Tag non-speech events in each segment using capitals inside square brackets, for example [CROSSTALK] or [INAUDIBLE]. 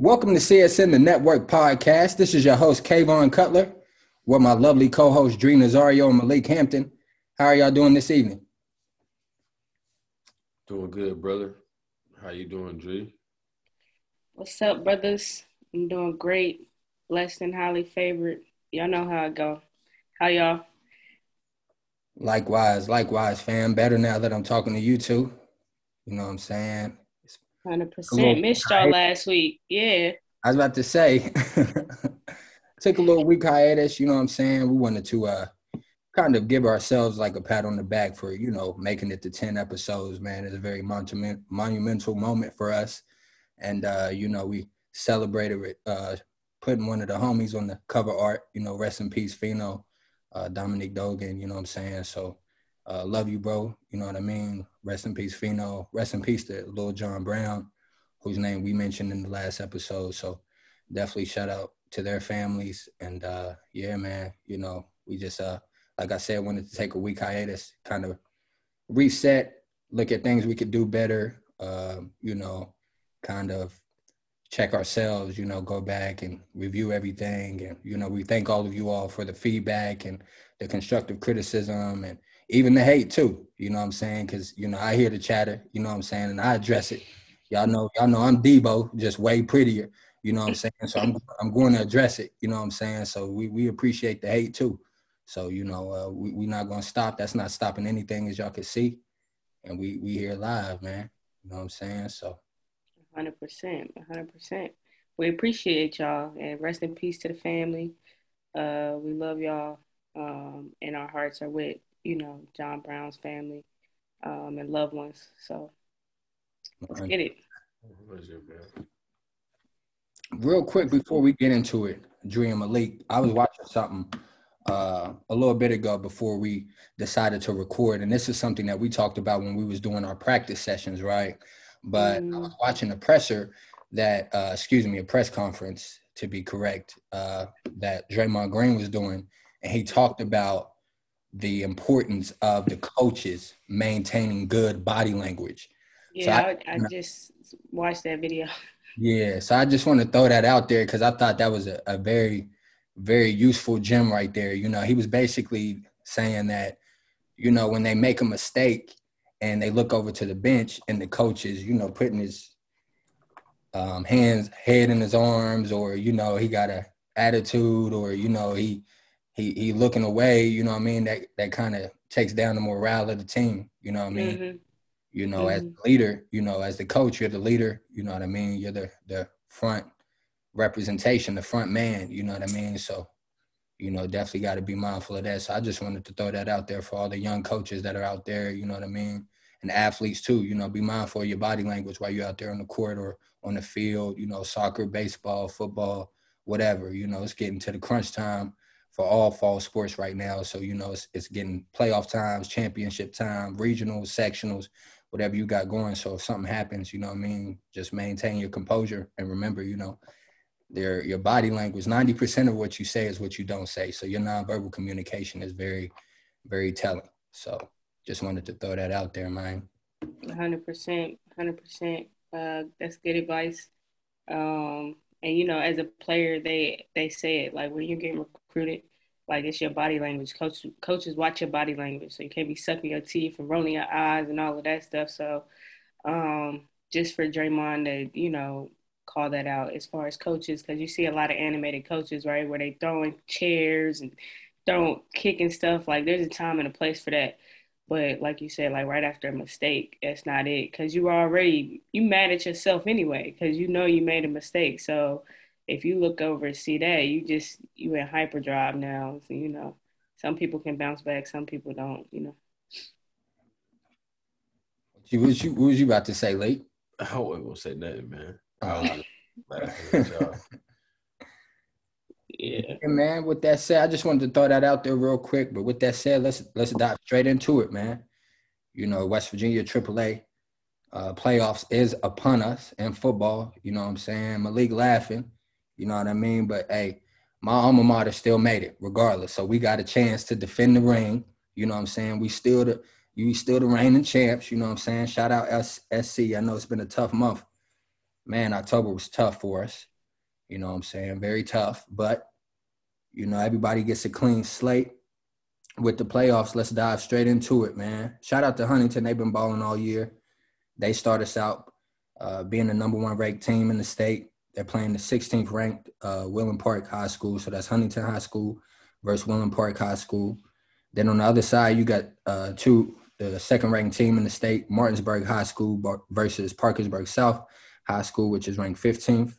Welcome to CSN the Network podcast. This is your host, Kayvon Cutler, with my lovely co-host, Dre Nazario and Malik Hampton. How are y'all doing this evening? Doing good, brother. How you doing, Dre? What's up, brothers? I'm doing great. Blessed and highly favored. Y'all know how I go. How y'all? Likewise, likewise, fam. Better now that I'm talking to you two. You know what I'm saying? Hundred percent. Missed y'all last week. Yeah. I was about to say, [LAUGHS] took a little week hiatus. You know what I'm saying? We wanted to uh kind of give ourselves like a pat on the back for you know making it to 10 episodes man it's a very monument, monumental moment for us and uh you know we celebrated with uh putting one of the homies on the cover art you know rest in peace Fino uh Dominique Dogan you know what I'm saying so uh love you bro. You know what I mean? Rest in peace Fino. Rest in peace to Lil John Brown whose name we mentioned in the last episode. So definitely shout out to their families. And uh yeah man you know we just uh like I said, wanted to take a week hiatus, kind of reset, look at things we could do better, uh, you know, kind of check ourselves, you know, go back and review everything. And, you know, we thank all of you all for the feedback and the constructive criticism and even the hate too, you know what I'm saying? Cause, you know, I hear the chatter, you know what I'm saying? And I address it. Y'all know, y'all know I'm Debo, just way prettier, you know what I'm saying? So I'm, I'm going to address it, you know what I'm saying? So we, we appreciate the hate too. So you know, uh, we we not gonna stop. That's not stopping anything, as y'all can see, and we we here live, man. You know what I'm saying? So. Hundred percent, hundred percent. We appreciate y'all, and rest in peace to the family. Uh, we love y'all, um, and our hearts are with you know John Brown's family um, and loved ones. So let's get it. Real quick before we get into it, Dream Malik, I was watching something uh, a little bit ago before we decided to record, and this is something that we talked about when we was doing our practice sessions, right? But mm. I was watching a presser that, uh, excuse me, a press conference to be correct, uh, that Draymond Green was doing, and he talked about the importance of the coaches maintaining good body language. Yeah, so I, I, I just watched that video. [LAUGHS] Yeah, so I just want to throw that out there because I thought that was a, a very very useful gem right there. You know, he was basically saying that, you know, when they make a mistake and they look over to the bench and the coach is, you know, putting his um, hands, head in his arms, or you know, he got a attitude, or you know, he he he looking away. You know, what I mean, that that kind of takes down the morale of the team. You know, what I mean. Mm-hmm. You know, mm-hmm. as the leader, you know, as the coach, you're the leader. You know what I mean. You're the the front representation, the front man, you know what I mean? So, you know, definitely got to be mindful of that. So I just wanted to throw that out there for all the young coaches that are out there, you know what I mean? And athletes too, you know, be mindful of your body language while you're out there on the court or on the field, you know, soccer, baseball, football, whatever, you know, it's getting to the crunch time for all fall sports right now. So, you know, it's, it's getting playoff times, championship time, regionals, sectionals, whatever you got going. So if something happens, you know I mean, just maintain your composure and remember, you know, their your body language. 90% of what you say is what you don't say. So your nonverbal communication is very very telling. So just wanted to throw that out there man. 100% 100% uh, that's good advice. Um, and you know as a player they they say it like when you're getting recruited like it's your body language. Coach coaches watch your body language. So you can't be sucking your teeth and rolling your eyes and all of that stuff. So um, just for Draymond to you know call that out as far as coaches because you see a lot of animated coaches right where they throwing chairs and throwing kicking stuff. Like there's a time and a place for that. But like you said like right after a mistake that's not it. Because you already you mad at yourself anyway because you know you made a mistake. So if you look over and see that you just you in hyperdrive now so you know some people can bounce back some people don't you know what was you, what was you about to say late i wasn't gonna say nothing man [LAUGHS] yeah. yeah, man. With that said, I just wanted to throw that out there real quick. But with that said, let's let's dive straight into it, man. You know, West Virginia AAA uh, playoffs is upon us in football. You know what I'm saying? Malik laughing. You know what I mean? But hey, my alma mater still made it regardless. So we got a chance to defend the ring. You know what I'm saying? We still the you still the reigning champs. You know what I'm saying? Shout out SC. I know it's been a tough month man, October was tough for us. You know what I'm saying? Very tough, but you know, everybody gets a clean slate with the playoffs. Let's dive straight into it, man. Shout out to Huntington. They've been balling all year. They start us out uh, being the number one ranked team in the state. They're playing the 16th ranked uh, Park High School. So that's Huntington High School versus Wheeling Park High School. Then on the other side, you got uh, two, the second ranked team in the state, Martinsburg High School versus Parkersburg South High School, which is ranked 15th.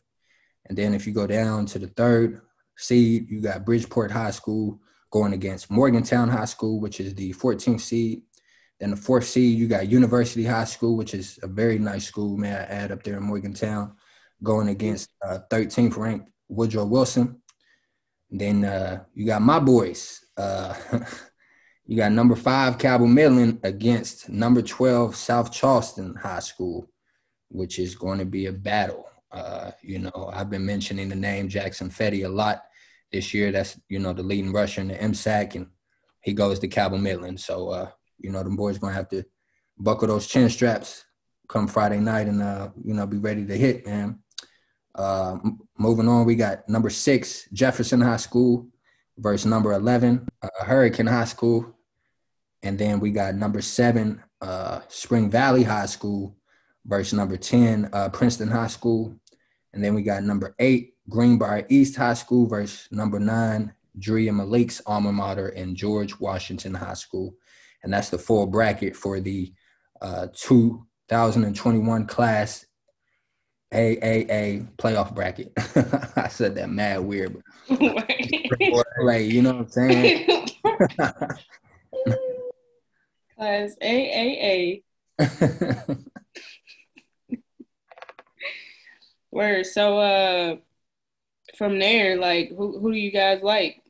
And then if you go down to the third seed, you got Bridgeport High School going against Morgantown High School, which is the 14th seed. Then the fourth seed, you got University High School, which is a very nice school, may I add up there in Morgantown, going against uh, 13th ranked Woodrow Wilson. then uh, you got my boys. Uh, [LAUGHS] you got number five Cabell Midland against number 12 South Charleston High School, which is going to be a battle. Uh, you know, I've been mentioning the name Jackson Fetty a lot this year. That's you know the leading rusher in the MSAC, and he goes to Cabell Midland. So uh, you know the boys gonna have to buckle those chin straps come Friday night, and uh, you know be ready to hit, man. Uh, moving on, we got number six Jefferson High School versus number eleven uh, Hurricane High School, and then we got number seven uh, Spring Valley High School versus number ten uh, Princeton High School, and then we got number eight Greenbrier East High School versus number nine, Drea Malik's alma mater in George Washington High School. And that's the full bracket for the uh, 2021 class AAA playoff bracket. [LAUGHS] I said that mad weird. like, [LAUGHS] you know what I'm saying? [LAUGHS] class AAA. Word. So uh from there, like who who do you guys like?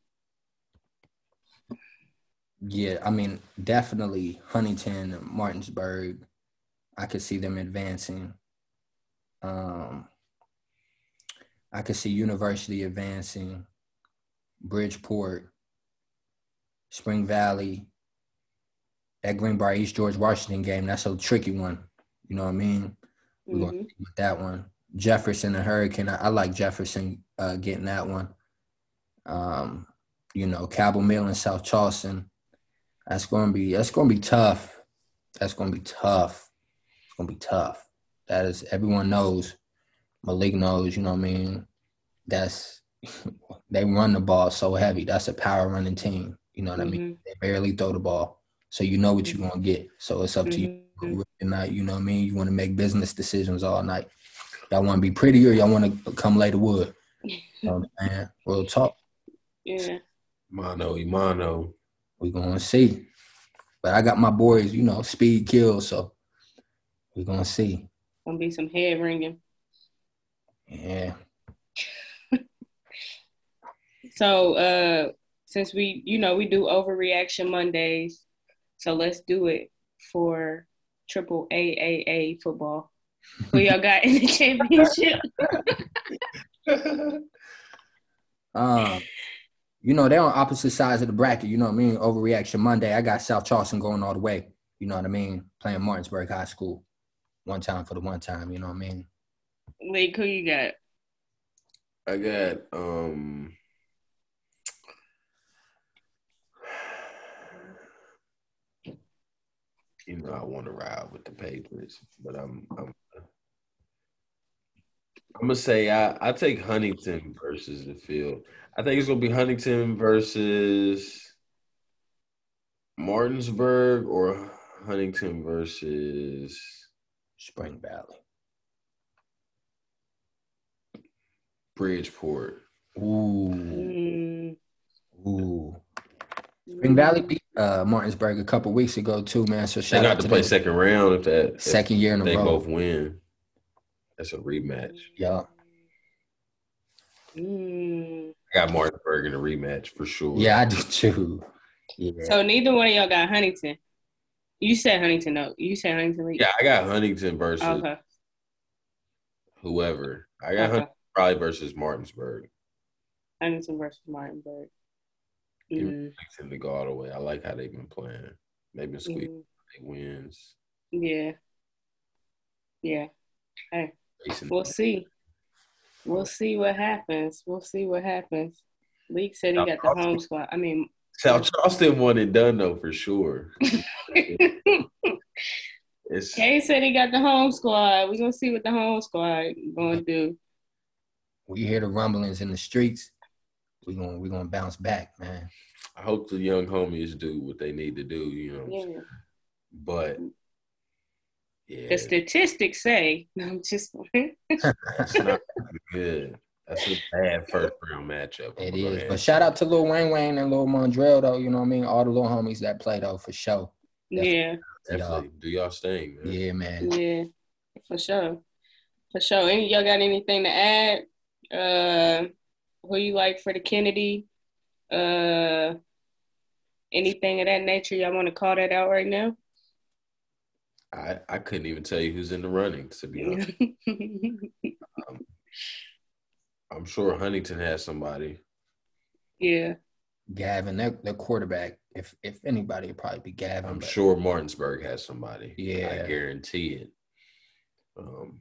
Yeah, I mean, definitely Huntington, Martinsburg. I could see them advancing. Um, I could see University advancing, Bridgeport, Spring Valley, that Greenbrier East George Washington game. That's a tricky one. You know what I mean? We're mm-hmm. going to with that one. Jefferson and Hurricane. I, I like Jefferson uh, getting that one. Um, you know, Cabell Midland South Charleston. That's gonna be that's gonna be tough. That's gonna be tough. It's gonna be tough. That is everyone knows. Malik knows, you know what I mean? That's [LAUGHS] they run the ball so heavy. That's a power running team. You know what mm-hmm. I mean? Mm-hmm. They barely throw the ball. So you know what you're gonna get. So it's up mm-hmm. to you mm-hmm. you know what I mean? You want to make business decisions all night. Y'all want to be pretty or y'all want to come lay the wood? [LAUGHS] You know what I'm saying? Real talk. Yeah. Mono, Imano. We gonna see. But I got my boys, you know, speed kill, so we gonna see. Gonna be some head ringing. Yeah. [LAUGHS] so uh since we you know we do overreaction Mondays, so let's do it for triple AAA football. Who y'all got in the championship? [LAUGHS] um, you know, they're on opposite sides of the bracket. You know what I mean? Overreaction Monday. I got South Charleston going all the way. You know what I mean? Playing Martinsburg High School. One time for the one time, you know what I mean? Like who you got? I got um you know I want to ride with the Patriots, but I'm I'm I'm gonna say I I take Huntington versus the field. I think it's gonna be Huntington versus Martinsburg or Huntington versus Spring Valley. Bridgeport. Ooh. Mm. Ooh. Spring Valley beat uh, Martinsburg a couple weeks ago too, man. So shout they got to, to play them. second round if that second if year in a they row. They both win. That's a rematch. Yeah. Mm. I got Martinsburg in a rematch for sure. Yeah, I do too. Yeah. So neither one of y'all got Huntington. You said Huntington though. You said Huntington. Yeah, I got Huntington versus okay. whoever. I got okay. Huntington probably versus Martinsburg. Huntington versus Martinsburg. Mm. Huntington to go all the way. I like how they've been playing. They've been squeaking mm. wins. Yeah. Yeah. Hey. We'll see. We'll see what happens. We'll see what happens. Leak said he got the home squad. I mean, South Charleston won it done though for sure. [LAUGHS] [LAUGHS] it's Kay said he got the home squad. We're gonna see what the home squad gonna do. We hear the rumblings in the streets. We're gonna we're gonna bounce back, man. I hope the young homies do what they need to do, you know. Yeah. But yeah. The statistics say, [LAUGHS] I'm just That's not good. That's a bad first round matchup. It is. But shout out to Lil Wayne Wayne and Lil Mondrell though, you know what I mean? All the little homies that play though for sure. Definitely. Yeah. Definitely. Do y'all staying, man. Yeah, man. Yeah, for sure. For sure. Any y'all got anything to add? Uh who you like for the Kennedy? Uh anything of that nature y'all want to call that out right now? I, I couldn't even tell you who's in the running, to be honest. [LAUGHS] um, I'm sure Huntington has somebody. Yeah. Gavin, their, their quarterback, if if anybody, would probably be Gavin. I'm but, sure Martinsburg has somebody. Yeah. I guarantee it. Um,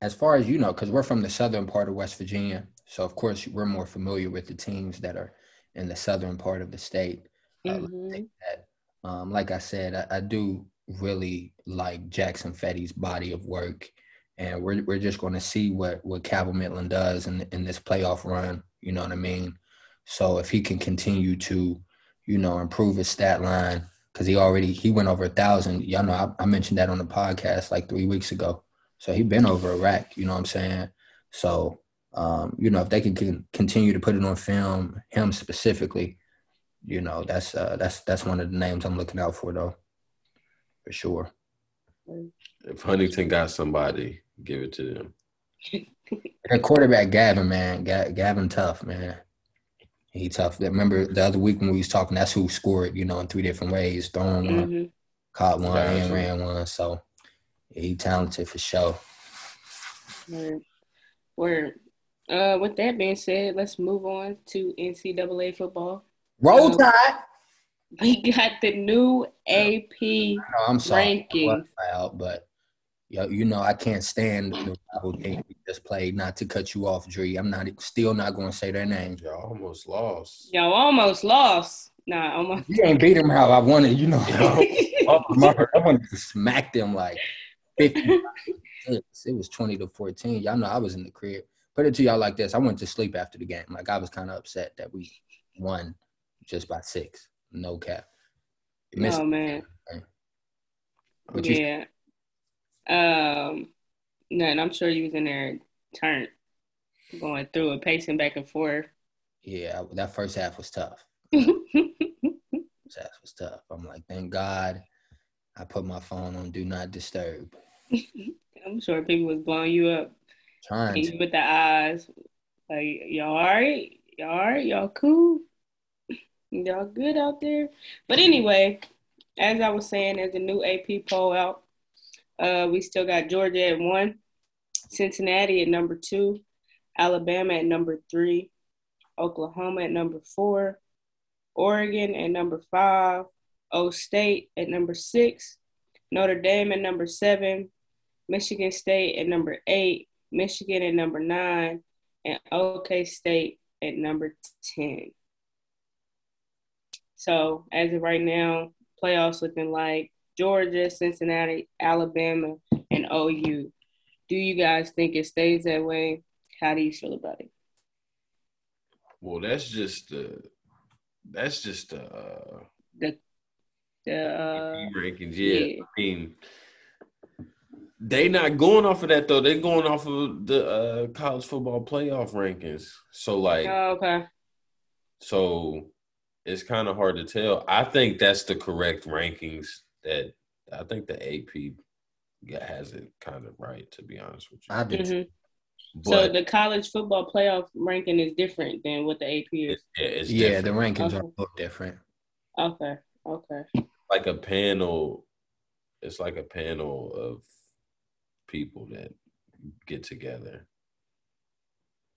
as far as you know, because we're from the southern part of West Virginia, so of course we're more familiar with the teams that are in the southern part of the state. Mm-hmm. Uh, that, um, like I said, I, I, do really like Jackson Fetty's body of work and we're we're just going to see what what Cabell Midland does in in this playoff run. You know what I mean? So if he can continue to, you know, improve his stat line, because he already he went over a thousand. Y'all know I, I, mentioned that on the podcast like three weeks ago. So he been over a rack. You know what I'm saying? So um, you know if they can, can continue to put it on film, him specifically, you know that's uh, that's that's one of the names I'm looking out for though, for sure. If Huntington got somebody, Give it to them. [LAUGHS] the quarterback Gavin, man, Gavin tough, man. He tough. Remember the other week when we was talking, that's who scored, you know, in three different ways. Throwing mm-hmm. one, caught one, and ran one. So yeah, he talented for sure. Word. Word. Uh, with that being said, let's move on to NCAA football. Roll um, Tide. We got the new AP no, I'm sorry, rankings. Out, but Yo, you know I can't stand the rival game we just played. Not to cut you off, Dre. I'm not still not going to say their names. Y'all almost lost. Y'all almost lost. Nah, almost. You ain't beat them how I wanted. You know, [LAUGHS] [LAUGHS] I wanted to smack them like 50. it was 20 to 14. Y'all know I was in the crib. Put it to y'all like this: I went to sleep after the game. Like I was kind of upset that we won just by six. No cap. Oh man. But yeah. Um, no, and I'm sure you was in there turned, going through it, pacing back and forth. Yeah, that first half was tough. [LAUGHS] first half was tough. I'm like, thank God, I put my phone on do not disturb. [LAUGHS] I'm sure people was blowing you up, trying to. with the eyes, like y'all all right, y'all all right, y'all cool, y'all good out there. But anyway, as I was saying, there's a new AP poll out uh, we still got Georgia at one, Cincinnati at number two, Alabama at number three, Oklahoma at number four, Oregon at number five, O State at number six, Notre Dame at number seven, Michigan State at number eight, Michigan at number nine, and OK State at number 10. So as of right now, playoffs looking like Georgia, Cincinnati, Alabama, and OU. Do you guys think it stays that way? How do you feel about it? Well, that's just the that's just the uh, the the uh, rankings. Yeah. yeah, I mean, they not going off of that though. They're going off of the uh, college football playoff rankings. So like, oh, okay. So it's kind of hard to tell. I think that's the correct rankings that I think the AP has it kind of right, to be honest with you. I did. Mm-hmm. so the college football playoff ranking is different than what the AP is. yeah, it's yeah the rankings okay. are both different. Okay. Okay. Like a panel, it's like a panel of people that get together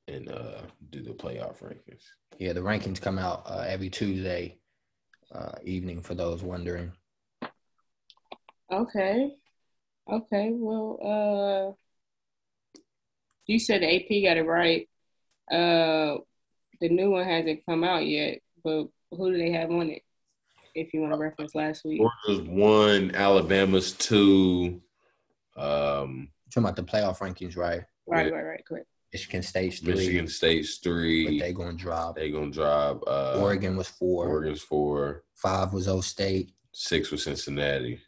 and uh, do the playoff rankings. Yeah, the rankings come out uh, every Tuesday uh, evening for those wondering. Okay. Okay. Well, uh You said the AP got it right. Uh, the new one hasn't come out yet, but who do they have on it? If you want to reference last week, Georgia's one, Alabama's two. Um, talking about the playoff rankings, right? right, right, right, correct. Michigan State's three, Michigan State's but three. they gonna drop. They gonna drop. Uh, Oregon was four. Oregon's four. Five was O State. Six was Cincinnati.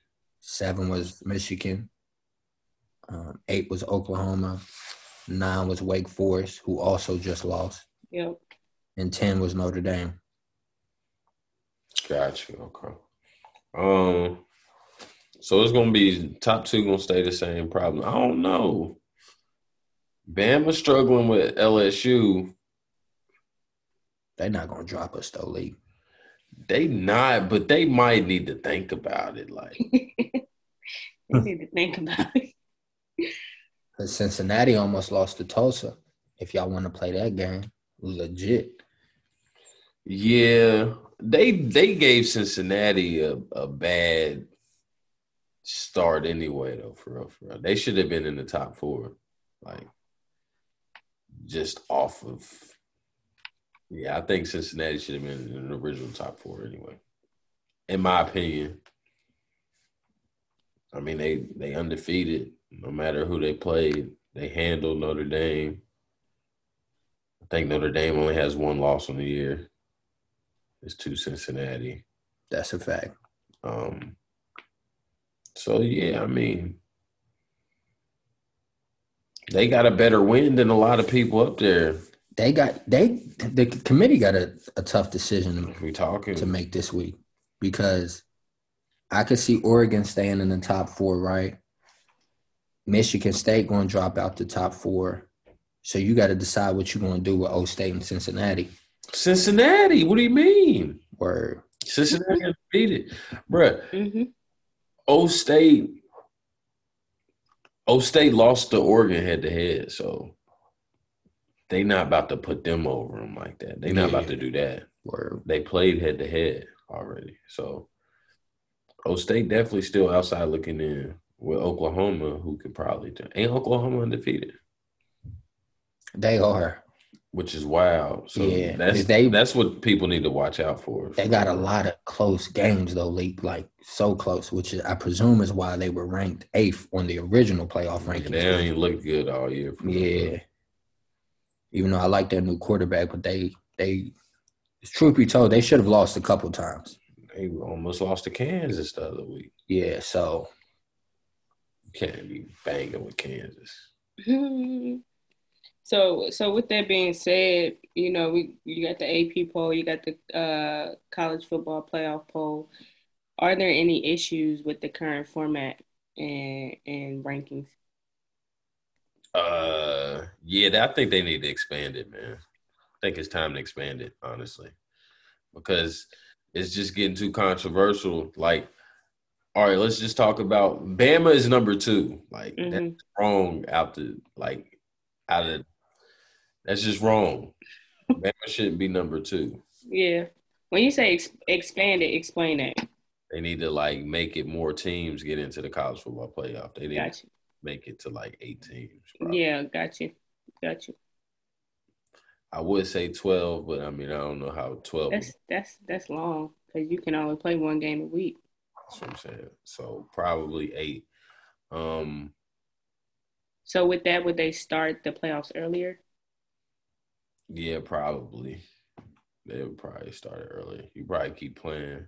Seven was Michigan. Um, eight was Oklahoma. Nine was Wake Forest, who also just lost. Yep. And ten was Notre Dame. Gotcha. Okay. Um. So it's gonna be top two gonna stay the same. Problem. I don't know. Bama struggling with LSU. They're not gonna drop us though, Lee. They not, but they might need to think about it. Like, [LAUGHS] they need to think about it. Because Cincinnati almost lost to Tulsa. If y'all want to play that game, legit. yeah, they they gave Cincinnati a, a bad start anyway, though. For real, for real, they should have been in the top four. Like, just off of. Yeah, I think Cincinnati should have been in the original top four anyway. In my opinion. I mean, they they undefeated. No matter who they played, they handled Notre Dame. I think Notre Dame only has one loss on the year. It's to Cincinnati. That's a fact. Um, so yeah, I mean, they got a better win than a lot of people up there. They got they the committee got a, a tough decision We talking to make this week because I could see Oregon staying in the top four, right? Michigan State going to drop out the top four. So you got to decide what you're going to do with O State and Cincinnati. Cincinnati. What do you mean? Word. Cincinnati undefeated, bruh. hmm O State. O State lost to Oregon head to head, so they not about to put them over them like that. They not about to do that. Word. They played head to head already, so O State definitely still outside looking in with Oklahoma, who could probably do. Ain't Oklahoma undefeated, They are. which is wild. So Yeah, that's they- that's what people need to watch out for. They got a lot of close games though, Leak, like so close, which I presume is why they were ranked eighth on the original playoff Yeah, rankings. They ain't look good all year. for them. Yeah. Even though I like their new quarterback, but they they truth be told, they should have lost a couple times. They almost lost to Kansas the other week. Yeah, so Can't be banging with Kansas. [LAUGHS] So, so with that being said, you know, we you got the AP poll, you got the uh, college football playoff poll. Are there any issues with the current format and and rankings? Uh, yeah, I think they need to expand it, man. I think it's time to expand it, honestly, because it's just getting too controversial. Like, all right, let's just talk about Bama is number two. Like, that's Mhm. wrong out the like out of that's just wrong. Bama shouldn't be number two. Yeah. When you say ex- expand it, explain that. They need to like make it more teams get into the college football playoff. They need to Got you. Make it to like eight teams. probably. Yeah, got you. Got you. I would say twelve, but I mean I don't know how twelve. That's that's that's long because you can only play one game a week. That's what I'm saying. So probably eight. Um, So with that, would they start the playoffs earlier? yeah, probably. They would probably start it early. You probably keep playing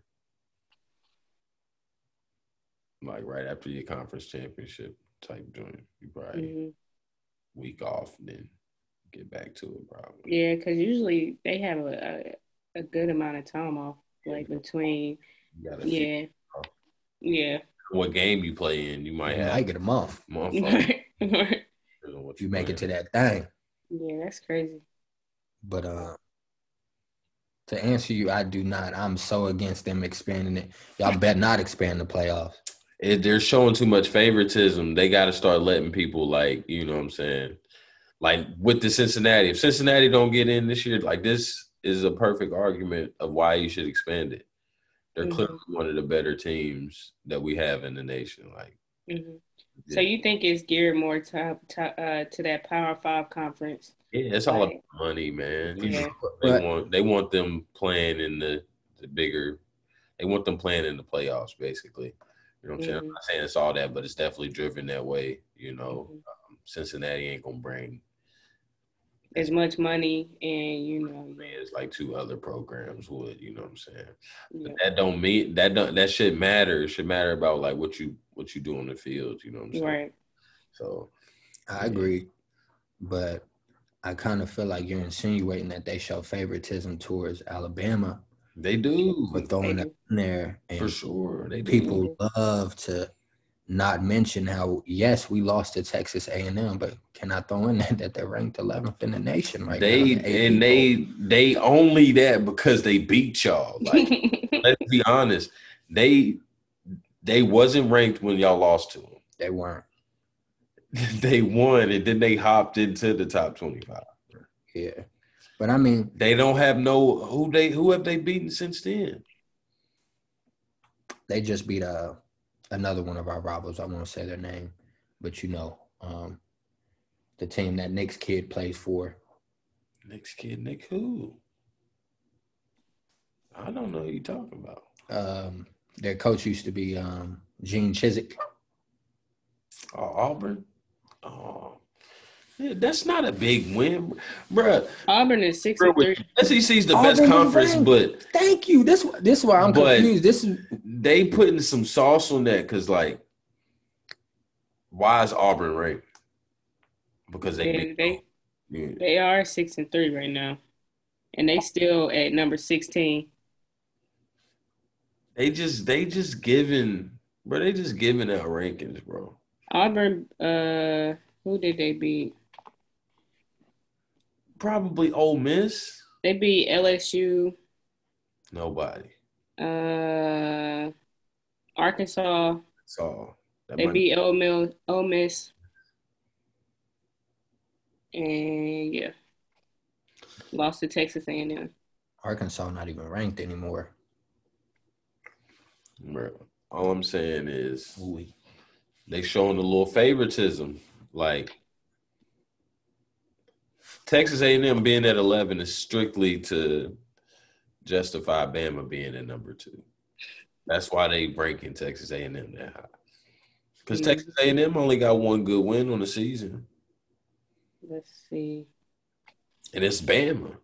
like right after your conference championship type joint. You probably hmm week off and then get back to it probably. Yeah, because usually they have a, a a good amount of time off, like between You gotta see yeah, yeah. what game you play in. You might you have might get a month month [LAUGHS] off, Right. depending if you make it to that thing. yeah, that's crazy. But uh to answer you, I do not. I'm so against them expanding it. Y'all better not expand the playoffs. It, they're showing too much favoritism. They got to start letting people like you know what I'm saying. Like with the Cincinnati, if Cincinnati don't get in this year, like this is a perfect argument of why you should expand it. They're Mhm. clearly one of the better teams that we have in the nation. Like hmm So you think it's geared more to to, uh, to that Power Five conference? Yeah, it's all Right. about money, man. You Yeah. know, they But- want they want them playing in the the bigger. They want them playing in the playoffs, basically. You know what I'm saying? I'm Mhm. not saying it's all that, but it's definitely driven that way. You know, Mhm. um, Cincinnati ain't gonna bring As much money, and you know, man, it's like two other programs would. You know what I'm saying? yeah. But that don't mean that don't that should matter. It should matter about like what you what you do on the field. You know what I'm saying? right. So I agree, but I kind of feel like you're insinuating that they show favoritism towards Alabama they do for throwing They that in there, and for sure. They do. people love to not mention how yes we lost to Texas A&M, but can I throw in that [LAUGHS] that they're ranked 11th in the nation right they now? The AP and they they only that because they beat y'all. [LAUGHS] Like let's be honest, they they wasn't ranked when y'all lost to them. they weren't. [LAUGHS] they won and then they hopped into the top twenty five. Yeah, but I mean, They don't have no who they who have they beaten since then. they just beat uh another one of our rivals. I won't say their name, but you know, um, the team that Nick's kid plays for. Next kid, Nick who? I don't know who you talking about. Um, their coach used to be um, Gene Chizik. Oh, Auburn. Oh, yeah, that's not a big win, bruh. Auburn is six Bro, and three. SEC's the Auburn best conference, ranked. but Thank you. This this is why I'm But- confused. This is they putting some sauce on that because like why is auburn ranked because they, They, they yeah. they are six and three right now, and they still at number sixteen. they just they just giving bro they just giving out rankings bro Auburn, uh, who did they beat? Probably Ole Miss. They beat LSU, nobody. Uh, Arkansas. so that They might- beat Ole Miss, Ole Miss, and yeah, lost to Texas A&M. Arkansas not even ranked anymore. bro, all I'm saying is they showing a little favoritism. Like Texas A&M being at 11 is strictly to justify Bama being at number two. That's why they breaking Texas A&M that high. Because Mhm. Texas A&M only got one good win on the season, Let's see. and it's Bama.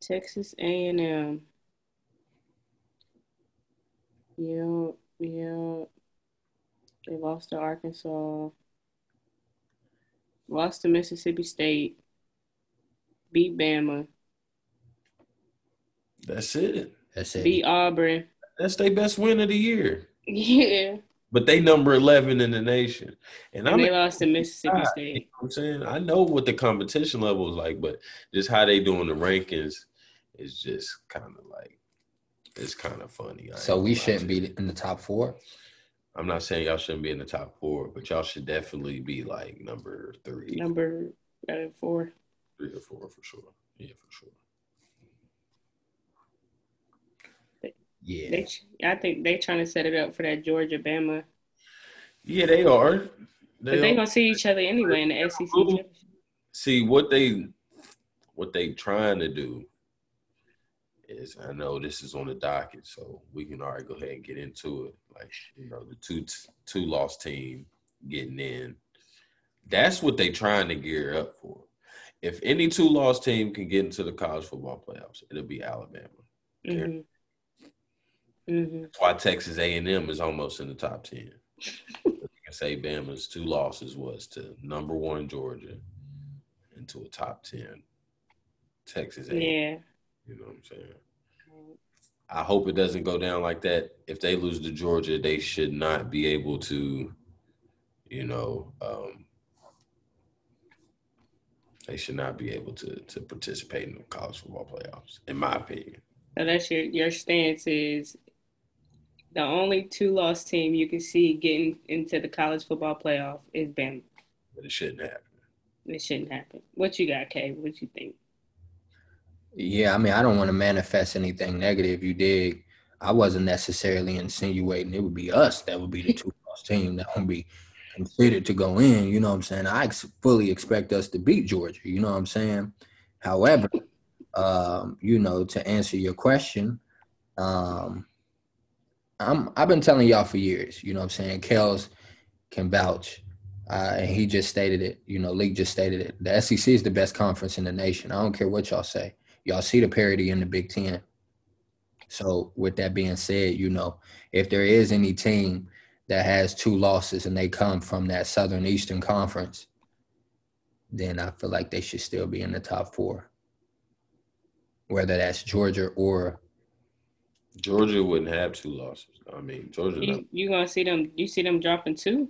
Texas A&M. Yeah, yeah. They lost to Arkansas. Lost to Mississippi State. Beat Bama. That's it. That's it. Beat Auburn. That's their best win of the year. Yeah. But they number 11 in the nation. And I'm And they lost to Mississippi God. State. I'm saying I know what the competition level is like, but just how they doing the rankings is just kind of like it's kind of funny. I So we shouldn't be in the top four. I'm not saying y'all shouldn't be in the top four, but y'all should definitely be like number three, Number uh, four. three or four for sure. Yeah, for sure. Yeah. They, I think they trying to set it up for that Georgia Bama. Yeah, they are. But They they are. gonna see each other anyway in the SEC. See what they what they trying to do is I know this is on the docket, so we can already go ahead and get into it. Like you know, the two two loss team getting in. That's what they're trying to gear up for. If any two loss team can get into the college football playoffs, it'll be Alabama. Mhm. Mhm. That's why Texas A and M is almost in the top ten. [LAUGHS] say Bama's two losses was to number one Georgia and to a top ten Texas A. Yeah. You know what I'm saying? I hope it doesn't go down like that. If they lose to Georgia, they should not be able to, you know, um, they should not be able to to participate in the college football playoffs, in my opinion. So that's your your stance is the only two loss team you can see getting into the college football playoff is Bama. But it shouldn't happen. It shouldn't happen. What you got, Kay? What you think? Yeah, I mean, I don't want to manifest anything negative. You dig? I wasn't necessarily insinuating it would be us that would be the [LAUGHS] two loss team that would be considered to go in. You know what I'm saying? I ex- fully expect us to beat Georgia. You know what I'm saying? However, um, you know, to answer your question, um, I'm I've been telling y'all for years. You know what I'm saying? Kels can vouch. Uh, and he just stated it. You know, League just stated it. The SEC is the best conference in the nation. I don't care what y'all say. Y'all see the parity in the Big Ten. So, with that being said, you know, if there is any team that has two losses and they come from that Southern Eastern Conference, then I feel like they should still be in the top four. Whether that's Georgia or Georgia wouldn't have two losses. I mean, Georgia. You, you gonna see them? You see them dropping two?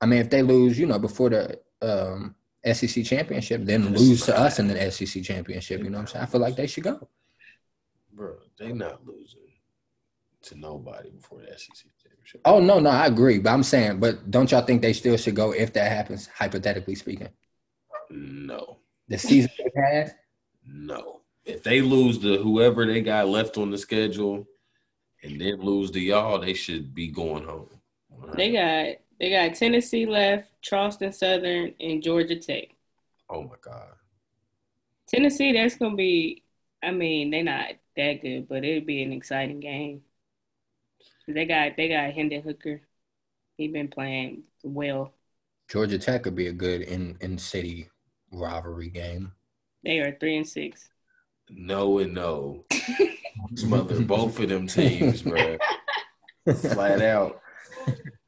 I mean, if they lose, you know, before the um, SEC championship, then lose to us in the SEC championship. You know what I'm saying? I feel like they should go. Bro, they not losing to nobody before the SEC championship. Oh no, no, I agree. But I'm saying, but don't y'all think they still should go if that happens, hypothetically speaking? No. The season they had? No. If they lose to whoever they got left on the schedule and then lose to y'all, they should be going home. They got they got Tennessee left, Charleston Southern, and Georgia Tech. Oh my God. Tennessee, that's gonna be. I mean, they're not that good, but it'll be an exciting game. They got they got Hendon Hooker. He been playing well. Georgia Tech could be a good in in city rivalry game. They are three and six. No and no. [LAUGHS] Smother both of them teams, bro. [LAUGHS] Flat out.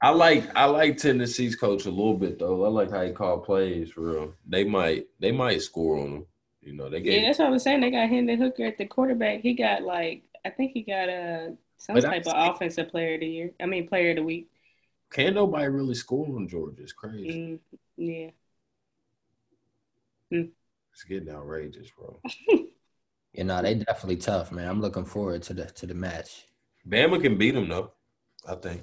I like I like Tennessee's coach a little bit though. I like how he call plays for real. They might they might score on them. You know, they Yeah, that's what I was saying. They got Hendon Hooker at the quarterback. He got like I think he got a some But type of I- offensive player of the year. I mean player of the week. can't nobody really score on Georgia. It's crazy. Mm, yeah. It's getting outrageous, bro. [LAUGHS] You know, they definitely tough, man. I'm looking forward to the to the match. Bama can beat them though, I think,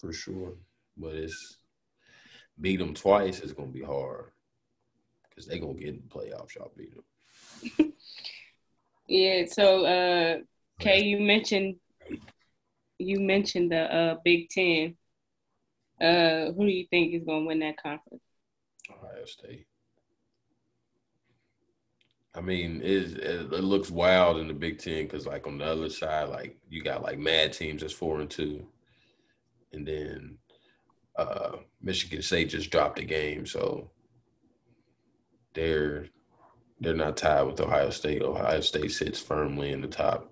for sure. But it's beat them twice is gonna be hard because they gonna get in the playoffs. Y'all beat them. [LAUGHS] Yeah, so uh Kay, you mentioned you mentioned the uh Big Ten. Uh who do you think is gonna win that conference? Ohio State. I mean, it, it, it looks wild in the Big Ten because, like, on the other side, like you got like mad teams that's four and two, and then uh, Michigan State just dropped a game, so they're they're not tied with Ohio State. Ohio State sits firmly in the top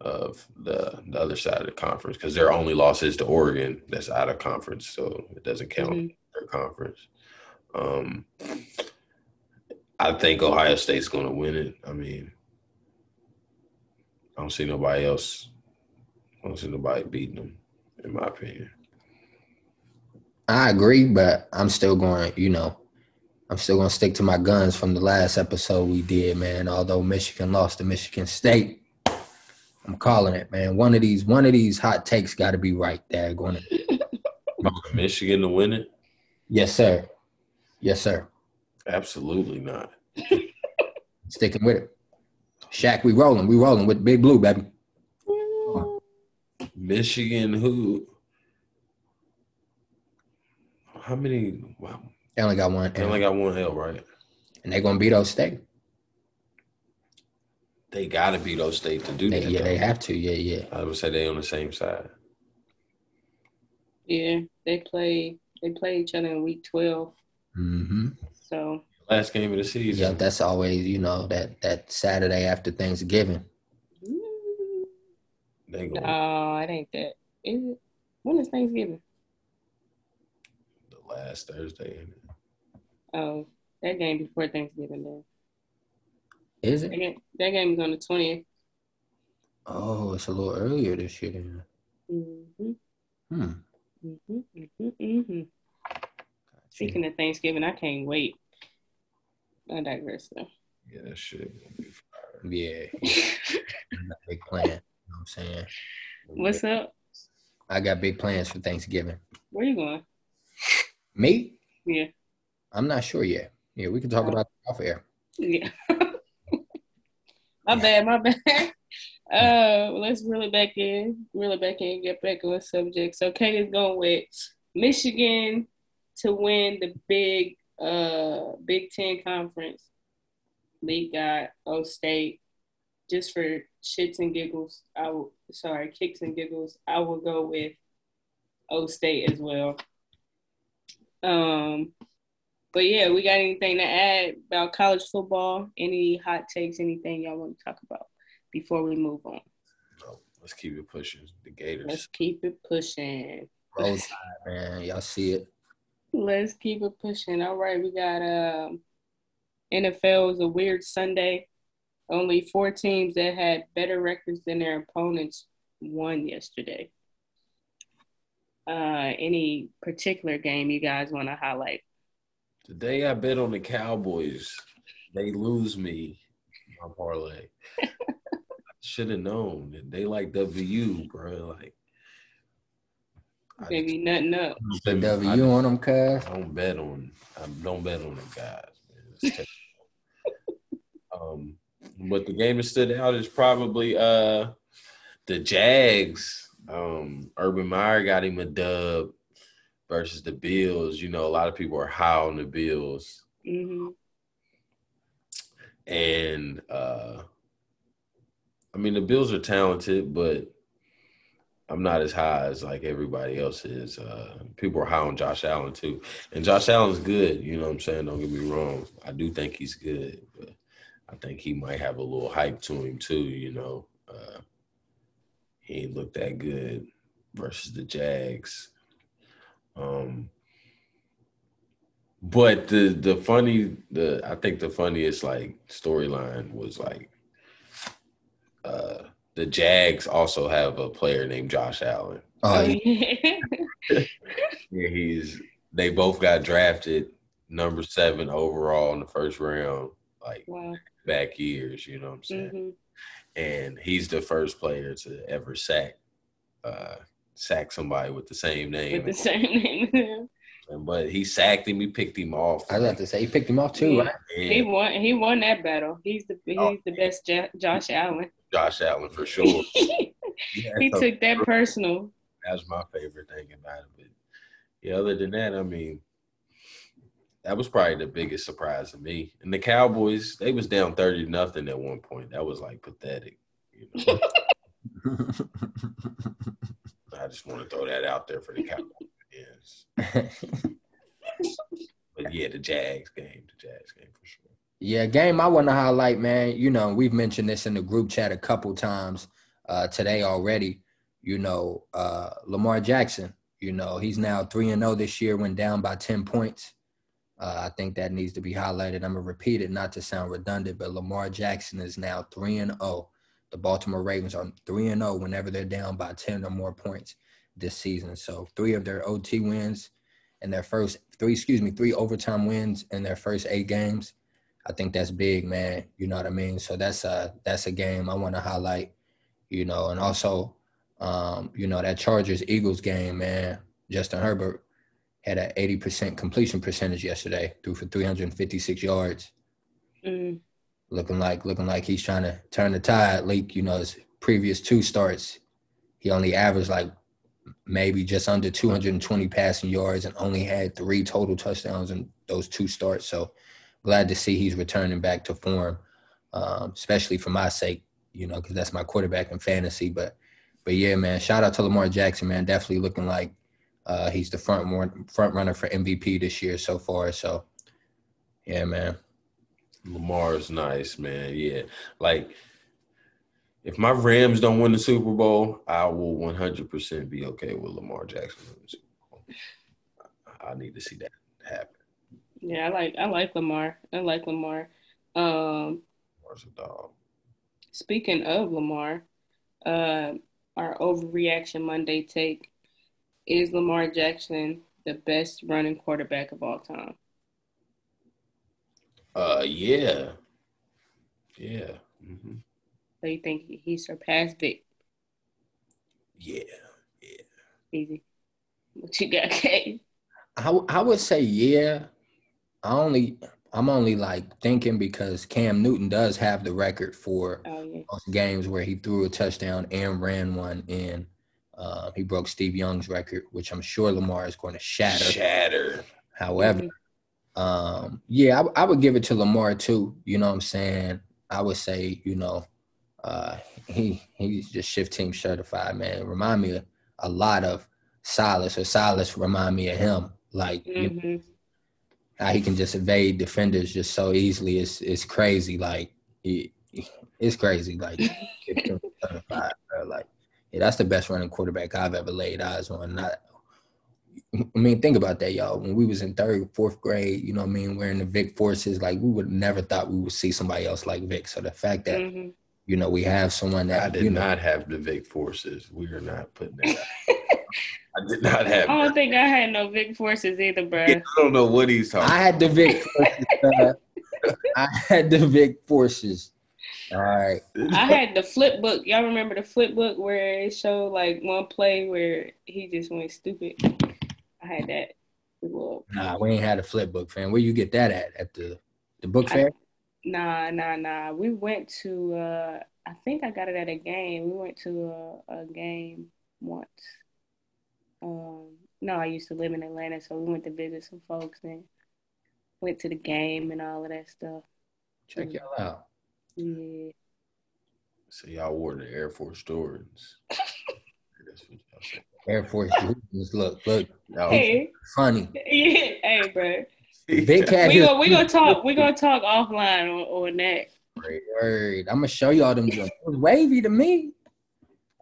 of the the other side of the conference because their only loss is to Oregon, that's out of conference, so it doesn't count Mhm. their conference. Um, I think Ohio State's going to win it. I mean, I don't see nobody else. I don't see nobody beating them, in my opinion. I agree, but I'm still going, you know, I'm still going to stick to my guns from the last episode we did, man. Although Michigan lost to Michigan State, I'm calling it, man. One of these, one of these hot takes got to be right. There, going. to Michigan to win it? Yes, sir. Yes, sir. Absolutely not. [LAUGHS] Sticking with it. Shaq, we rolling. We rolling with Big Blue, baby. Michigan, who? How many? Wow, They only got one, they only got one L, right? and they're gonna beat those State. They got to beat those state to do They, that. yeah, though. they have to. Yeah, yeah. I would say they on the same side. Yeah, they play they play each other in week twelve. Mm-hmm. So Last game of the season. Yeah, that's always you know that that Saturday after Thanksgiving. They go no, it ain't that. Is it? When is Thanksgiving? the last Thursday. ain't it? Oh, that game before Thanksgiving. Then Is that it? game, that game is on the twentieth. Oh, it's a little earlier this year. Then. Mm-hmm, Hmm. mm-hmm, mm-hmm, mm-hmm. Speaking of Thanksgiving, I can't wait. I digress though. Yeah, that shit. gonna be fire. Yeah, [LAUGHS] big plans. Know what I'm saying? What's up? I got big plans for Thanksgiving. Where you going? Me? Yeah, I'm not sure yet. Yeah, we can talk Oh. about off air. yeah. [LAUGHS] my bad, my [LAUGHS] bad. uh, let's reel it back in, reel it back in, get back on the subject. So Kate is going with Michigan to win the big uh Big Ten conference. They got O State. Just for shits and giggles, I will sorry, kicks and giggles, I will go with O State as well. Um but yeah, we got anything to add about college football? Any hot takes, anything y'all want to talk about before we move on? No, let's keep it pushing. The Gators. Let's keep it pushing. Roll Tide, man. Y'all see it. Let's keep it pushing. All right, we got um NFL was a weird Sunday. Only four teams that had better records than their opponents won yesterday. Uh, any particular game you guys want to highlight? Today I bet on the Cowboys. They lose me my parlay. Should have known. They like W, bro. Like Maybe nothing up. The W on them, cuz. I don't bet on. I don't bet on them guys. Man. um, but the game that stood out is probably uh the Jags. Um, Urban Meyer got him a dub versus the Bills. You know, a lot of people are high on the Bills. Mm-hmm. And uh I mean the Bills are talented, but I'm not as high as like everybody else is. Uh people are high on Josh Allen too. And Josh Allen's good, you know what I'm saying? Don't get me wrong. I do think he's good, I think he might have a little hype to him too, you know. Uh he ain't looked that good versus the Jags. Um, but the the funny the I think the funniest like storyline was like uh the Jags also have a player named Josh Allen. Oh, yeah. [LAUGHS] Yeah, he's they both got drafted number seven overall in the first round, like wow. Back years, you know what I'm saying? hmm And he's the first player to ever sack uh sack somebody with the same name. With the same name. And- but he sacked him, he picked him off. I was about to say he picked him off too, Yeah. right? he won. He won that battle. He's the he's Oh. the best Jo- Josh Allen. Josh Allen for [LAUGHS] sure. he Yeah, so took that personal. that's my favorite thing about it. But yeah, other than that, I mean, that was probably the biggest surprise to me. And the Cowboys, they was down thirty to nothing at one point. That was like pathetic. You know? [LAUGHS] I just want to throw that out there for the Cowboys. Yes. But yeah, the Jags game, the Jags game for sure. Yeah, game I want to highlight, man. You know, we've mentioned this in the group chat a couple times uh, today already. You know, uh, Lamar Jackson. You know, he's now three and zero this year. Went down by ten points. Uh, I think that needs to be highlighted. I'm gonna repeat it, not to sound redundant, but Lamar Jackson is now three and zero. The Baltimore Ravens are three and zero whenever they're down by ten or more points this season. So three of their OT wins and their first three, excuse me, three overtime wins in their first eight games. I think that's big, man. You know what I mean? So that's a that's a game I want to highlight, you know, and also um, you know, that Chargers Eagles game, man. Justin Herbert had an 80% completion percentage yesterday, threw for 356 yards. Mm. Looking like looking like he's trying to turn the tide. Like, you know, his previous two starts, he only averaged like maybe just under 220 passing yards and only had three total touchdowns in those two starts. So glad to see he's returning back to form, um, especially for my sake, you know, because that's my quarterback in fantasy. But but yeah, man, shout out to Lamar Jackson, man. Definitely looking like uh, he's the front one, front runner for MVP this year so far. So yeah, man. Lamar's nice, man. Yeah. Like if my Rams don't win the Super Bowl, I will 100% be okay with Lamar Jackson winning the Super Bowl. I need to see that happen. Yeah, I like I like Lamar. I like Lamar. Um, Lamar's a dog. speaking of Lamar, uh, our overreaction Monday take is Lamar Jackson the best running quarterback of all time. Uh, yeah. Yeah. hmm So you think he surpassed Vick? Yeah. Yeah. Easy. What you got, Kate? I would say yeah. I only I'm only like thinking because Cam Newton does have the record for Oh yeah. games where he threw a touchdown and ran one in. Uh, he broke Steve Young's record, which I'm sure Lamar is going to shatter. Shatter. However, um, yeah, I, I would give it to Lamar too. You know what I'm saying? I would say, you know, uh, he he's just shift team certified, man. Remind me a, a lot of Silas, or Silas remind me of him. Like you know, how he can just evade defenders just so easily. It's it's crazy. Like it, it's crazy. Like [LAUGHS] shift team certified, bro. Like yeah, that's the best running quarterback I've ever laid eyes on. Not I mean, think about that, y'all. When we was in third, fourth grade, you know what I mean, wearing the Vick forces, like we would never thought we would see somebody else like Vick. So the fact that, hmm you know, we have someone that I did you know, not have the Vick forces. We are not putting that. out. [LAUGHS] I did not have. I don't that. think I had no Vick forces either, bro. I don't know what he's talking. I had the Vick forces. uh, I had the Vick forces. All right. [LAUGHS] I had the flip book. Y'all remember the flip book where it showed like one play where he just went stupid? I had that. Well, Nah, we ain't had a flip book, fan. Where you get that at? At the the book I- fair? nah, nah, nah. We went to. uh I think I got it at a game. We went to a, a game once. Um, no, I used to live in Atlanta, so we went to visit some folks and went to the game and all of that stuff. Check y'all out. Yeah. So y'all wore the Air Force Jordans. [LAUGHS] That's what y'all said. Air Force Jordans. Look, look, Y'all- Hey, funny. yeah, hey, bro. Vick had We his gonna we gonna talk. We gonna talk offline on, on that. Word. I'm gonna show y'all them. joints. It was wavy to me.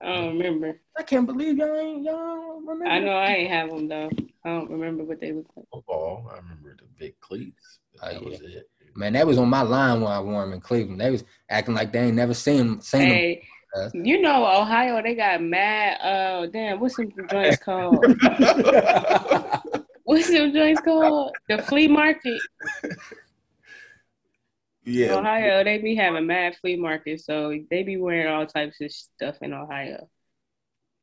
I don't remember. I can't believe y'all ain't y'all remember. I know I ain't have them though. I don't remember what they look like. football. I remember the big cleats. Oh, That yeah. was it. Man, that was on my line when I wore them in Cleveland. They was acting like they ain't never seen seen them. Hey, us. you know Ohio, they got mad. Uh, damn, what's some joints called? [LAUGHS] What's some joints called? The flea market. yeah. Ohio, they be having mad flea markets, so they be wearing all types of stuff in Ohio.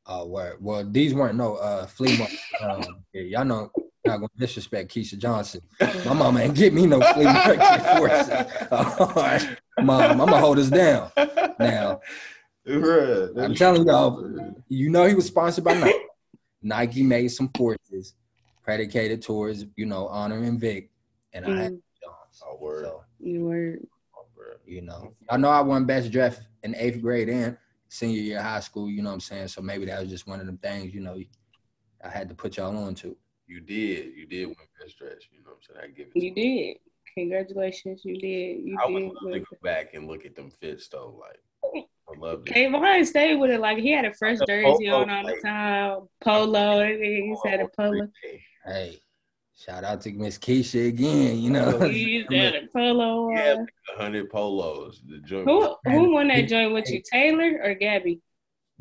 Oh, word. Well, these weren't no uh flea market. Um, yeah, y'all know not gonna disrespect Keisha Johnson. My mama ain't get me no flea market forces. [LAUGHS] All right, mom, I'm gonna hold us down. Now, Bruh, I'm telling y'all, you know he was sponsored by Nike. Nike made some forces predicated towards, you know, honoring Vick, and I had Mm, Oh, word. So, you were Oh, bruh. you know, I know I won best draft in eighth grade and senior year of high school. You know what I'm saying? So maybe that was just one of them things. You know, I had to put y'all on to. You did. You did win best dress. You know what I'm saying? I give it. you to you. did. Congratulations, you did. You I would did. love to win. go back and look at them fits though. Like, I love it. Kayvon stayed with it like he had a fresh The jersey polo, on all the time. Polo, oh, he had a polo. Hey, shout out to Miss Keisha again. You know, He had a polo. Yeah, on. a hundred polos. The joint. Who was- who won that joint with you, Taylor or Gabby?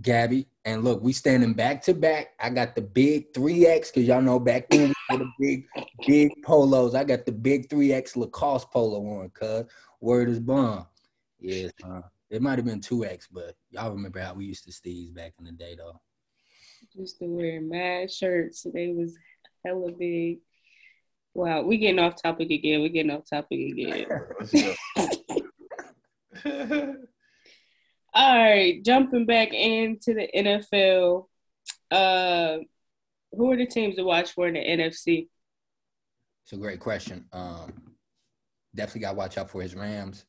Gabby. And look, we standing back to back. I got the big 3X because y'all know back then we the big, big polos. I got the big 3X Lacoste polo on, cuz. Word is bomb. Yes, uh, it might have been 2X, but y'all remember how we used to steez back in the day, though. Used to wear mad shirts. They was hella big. Wow, we getting off topic again. We getting off topic again. [LAUGHS] [LAUGHS] All right, jumping back into the NFL. Uh, who are the teams to watch for in the NFC? It's a great question. Um, definitely got to watch out for his Rams.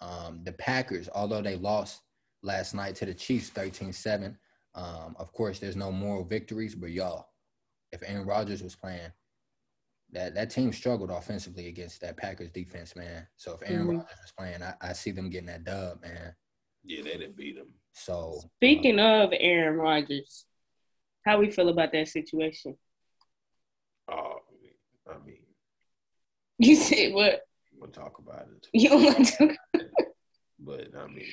Um, the Packers, although they lost last night to the Chiefs 13 7, um, of course, there's no moral victories, but y'all, if Aaron Rodgers was playing, that, that team struggled offensively against that Packers defense, man. So if Aaron Mhm. Rodgers was playing, I, I see them getting that dub, man. Yeah, they didn't beat him. So Speaking uh, of Aaron Rodgers, how we feel about that situation? Oh, I mean, You said what? we'll talk about it. You don't want to? But I mean,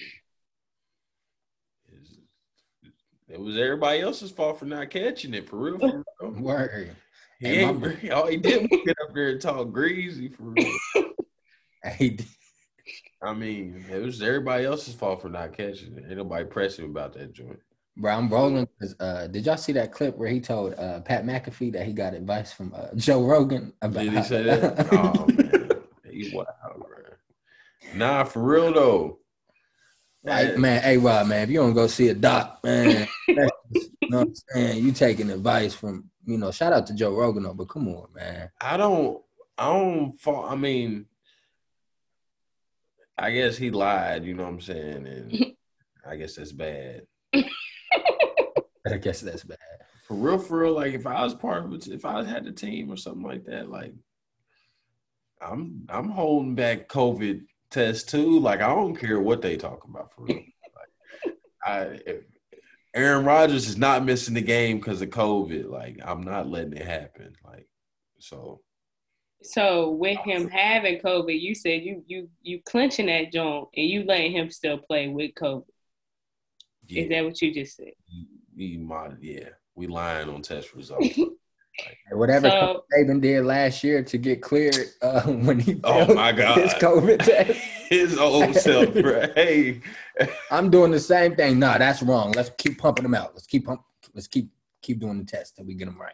it's, it was everybody else's fault for not catching it for real. For real. [LAUGHS] word. He my- all he did was get up there and talk greasy for real. [LAUGHS] Hey, I mean, it was everybody else's fault for not catching it. Ain't nobody pressing about that joint. Bro, I'm rolling because uh, did y'all see that clip where he told uh, Pat McAfee that he got advice from uh, Joe Rogan about? Did he say [LAUGHS] that? oh man, You wild, bro. Nah, for real though. Hey, man, hey Rob, man, if you don't go see a doc, man, [LAUGHS] you know what I'm saying? You taking advice from, you know, shout out to Joe Rogan, though, but come on, man. I don't, I don't fall. I mean, I guess he lied. You know what I'm saying? And I guess that's bad. [LAUGHS] I guess that's bad. For real, for real. Like if I was part of it, if I had the team or something like that, like I'm, I'm holding back COVID test too. Like I don't care what they talk about for real. like, I, if Aaron Rodgers is not missing the game because of COVID. Like I'm not letting it happen. Like so. So with him having COVID, you said you you you clenching that joint and you letting him still play with COVID. Yeah. Is that what you just said? We, might, yeah, we lying on test results. [LAUGHS] Whatever so, Saban did last year to get cleared uh, [LAUGHS] when he oh my god his COVID [LAUGHS] test, his old self, bro. Hey, I'm doing the same thing. Nah, that's wrong. Let's keep pumping them out. Let's keep pump. Let's keep keep doing the test till we get them right.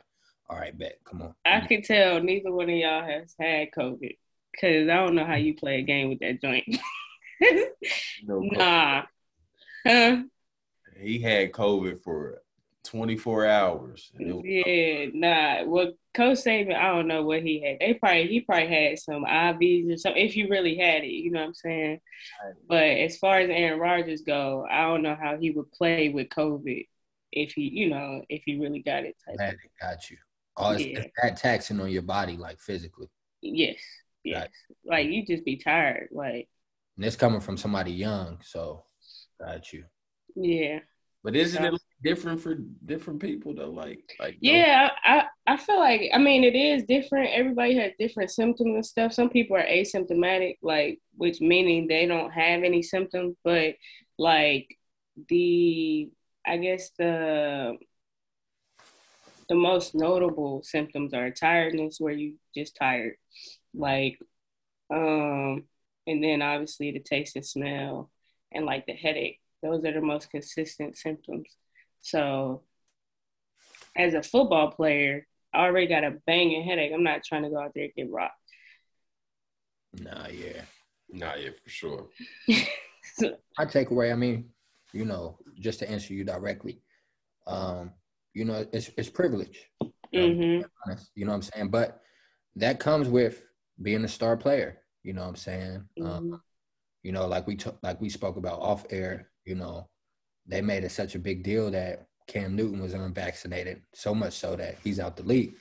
All right, bet. Come on. I can tell neither one of y'all has had COVID because I don't know how you play a game with that joint. [LAUGHS] no nah. Huh? He had COVID for 24 hours. yeah, nah. Well, Coach Saban, I don't know what he had. They probably he probably had some IVs or something. If you really had it, you know what I'm saying. But as far as Aaron Rodgers go, I don't know how he would play with COVID if he, you know, if he really got it. Type got you. Oh, it's, yeah. it's that taxing on your body, like physically. Yes. Yes. Like you just be tired. Like. And it's coming from somebody young, so got you. Yeah. But isn't it different for different people though? Like, like yeah, I I feel like I mean it is different. Everybody has different symptoms and stuff. Some people are asymptomatic, like which meaning they don't have any symptoms, but like the I guess the the most notable symptoms are tiredness, where you just tired, like, um, and then obviously the taste and smell, and like the headache. Those are the most consistent symptoms. So, as a football player, I already got a banging headache. I'm not trying to go out there and get rocked. Nah, yeah. Nah, yeah, for sure. [LAUGHS] I take away, I mean, you know, just to answer you directly, um, you know, it's it's privilege. Mm-hmm. You know what I'm saying? But that comes with being a star player. You know what I'm saying? Um, mm-hmm. Um, you know, like we t- like we spoke about off air. You know, they made it such a big deal that Cam Newton was unvaccinated, so much so that he's out the league.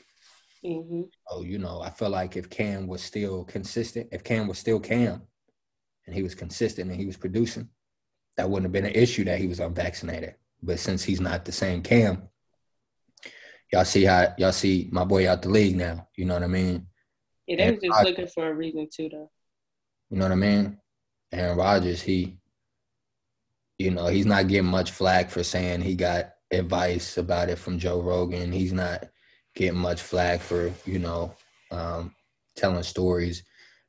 Mm-hmm. Oh, you know, I feel like if Cam was still consistent, if Cam was still Cam, and he was consistent and he was producing, that wouldn't have been an issue that he was unvaccinated. But since he's not the same Cam, y'all see how y'all see my boy out the league now. You know what I mean? Yeah, they was just looking for a reason too, though. You know what I mean? Aaron Rodgers, he you know, he's not getting much flack for saying he got advice about it from Joe Rogan. He's not getting much flack for, you know, um, telling stories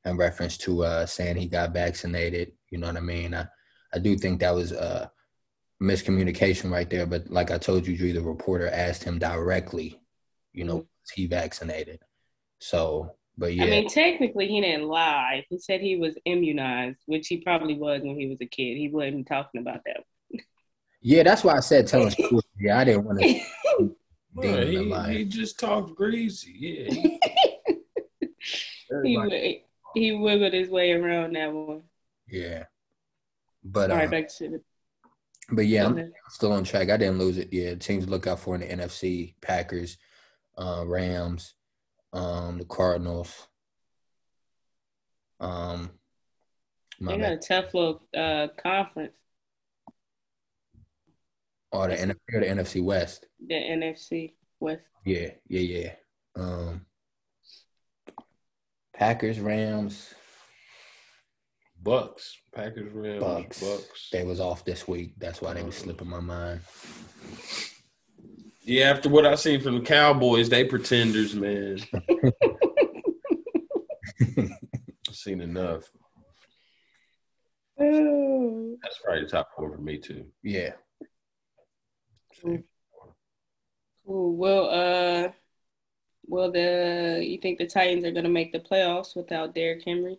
in reference to uh, saying he got vaccinated. You know what I mean? I, I do think that was a miscommunication right there. But like I told you, Drew, the reporter asked him directly, you know, was he vaccinated? So but yeah. I mean, technically, he didn't lie. He said he was immunized, which he probably was when he was a kid. He wasn't talking about that. Yeah, that's why I said tell school. [LAUGHS] Yeah, I didn't want to. [LAUGHS] well, he, he just talked greasy. Yeah. [LAUGHS] he, he wiggled his way around that one. Yeah. But all right, um, back to the. But yeah, I'm still on track. I didn't lose it. Yeah, teams to look out for in the NFC: Packers, uh, Rams, um, the Cardinals. Um, they got a tough little uh, conference. Oh, the NFC or the NFC West? The NFC West. Yeah, yeah, yeah. Um, Packers, Rams, Bucks, Packers, Rams, Bucks. Bucks. They was off this week. That's why they was slipping my mind. Yeah, after what I seen from the Cowboys, they pretenders, man. [LAUGHS] I've seen enough. [SIGHS] That's probably the top four for me too. Yeah. Cool. cool. Well, uh, well, the you think the Titans are gonna make the playoffs without Derrick Henry?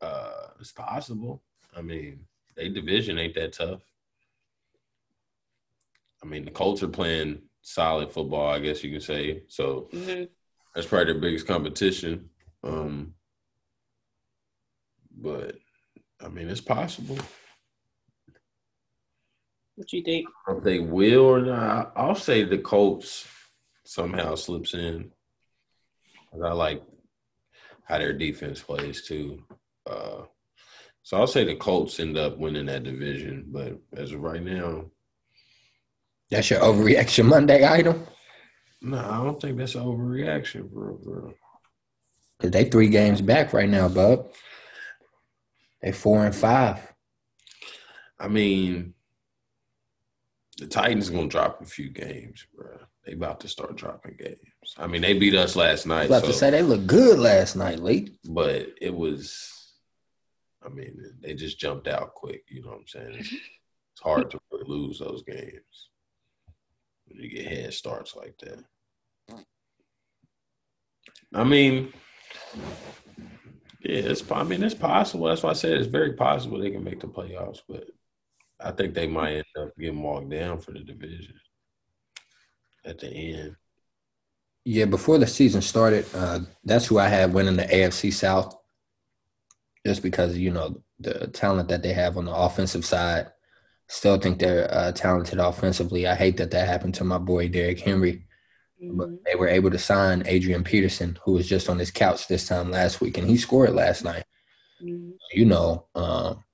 Uh, it's possible. I mean, they division ain't that tough. I mean, the Colts are playing solid football, I guess you can say. So mm-hmm. that's probably their biggest competition. Um, but I mean, it's possible. What you think? If they will or not, I'll say the Colts somehow slips in. I like how their defense plays too. Uh, so I'll say the Colts end up winning that division, but as of right now, that's your overreaction Monday item. No, I don't think that's an overreaction, bro. bro. Cause they three games back right now, bub. They four and five. I mean, the Titans gonna drop a few games, bro. They about to start dropping games. I mean, they beat us last night. I was about so, to say they looked good last night, late. But it was I mean, they just jumped out quick. You know what I'm saying? It's, hard to really lose those games when you get head starts like that. I mean, yeah, it's. I mean, it's possible. That's why I said it's very possible they can make the playoffs, but I think they might end up getting walked down for the division at the end. Yeah, before the season started, uh, that's who I had winning the AFC South just because you know the talent that they have on the offensive side. Still think they're uh, talented offensively. I hate that that happened to my boy Derrick Henry, mm-hmm. but they were able to sign Adrian Peterson, who was just on his couch this time last week, and he scored last night. Mm-hmm. You know, um,